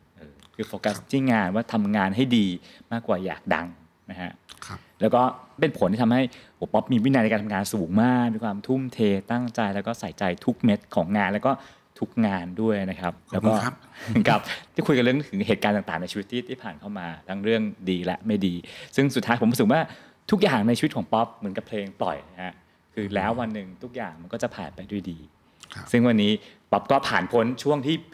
[SPEAKER 3] คือโฟกัสที่งานว่าทำงานให้ดีมากกว่าอยากดังนะฮะ
[SPEAKER 1] ครับ
[SPEAKER 3] แล้วก็เป็นผลที่ทำให้โอ้ป๊อปมีวินัยในการทำงานสูงมาก มีความทุ่มเทตั้งใจแล้วก็ใส่ใจทุกเม็ดของงานแล้วก็ทุกงานด้วยนะครับแล้วก็ขอบคุ
[SPEAKER 1] ณครับ
[SPEAKER 3] ครับที่คุยกันเรื่องถึงเหตุการณ์ต่างๆ ในชีวิตที่ที่ผ่านเข้ามาทั้งเรื่องดีและไม่ดี ซึ่งสุดท้ายผมรู้สึกว่าทุกอย่างในชีวิตของป๊อปเหมือนกับเพลงปล่อยนะฮะคือแล้ววันหนึ่งทุกอย่างมันก็จะผ่านไปด้วยดี
[SPEAKER 1] ครับ
[SPEAKER 3] ซึ่งวันนี้ป๊อปก็ผ่านพ้นช่วงที่เอ่อ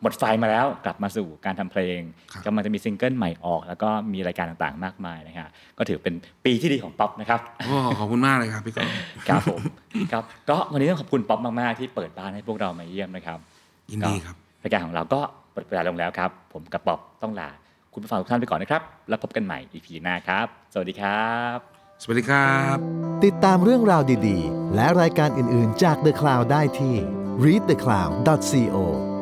[SPEAKER 3] หมดไฟมาแล้วกลับมาสู่การทำเพลง
[SPEAKER 1] ครับ
[SPEAKER 3] กำลังจะมีซิงเกิลใหม่ออก แล้วก็มีรายการต่างๆมากมายนะฮะก็ถือเป็นปีที่ดีของป๊อปนะครับ
[SPEAKER 1] โอ้ขอบคุณมากเลยครับพี่ก้อง
[SPEAKER 3] ครับผมครับก็วันนี้ต้องขอบคุณป๊อปมากๆที่เปิดบ้านให้พวกเรามาเยี่ยมนะครับ
[SPEAKER 1] ยินดีครับ
[SPEAKER 3] ก็รายการของเราก็หมดเวลาลงแล้วครับ ผมกับป๊อปต้องลาคุณผู้ฟังทุกท่านไปก่อนนะครับ แล้วพบกันใหม่ EP หน้าครับ สวัสดีครับ
[SPEAKER 1] สวัสดีครับ
[SPEAKER 2] ติดตามเรื่องราวดีๆ และรายการอื่นๆจาก The Cloud ได้ที่ readthecloud.co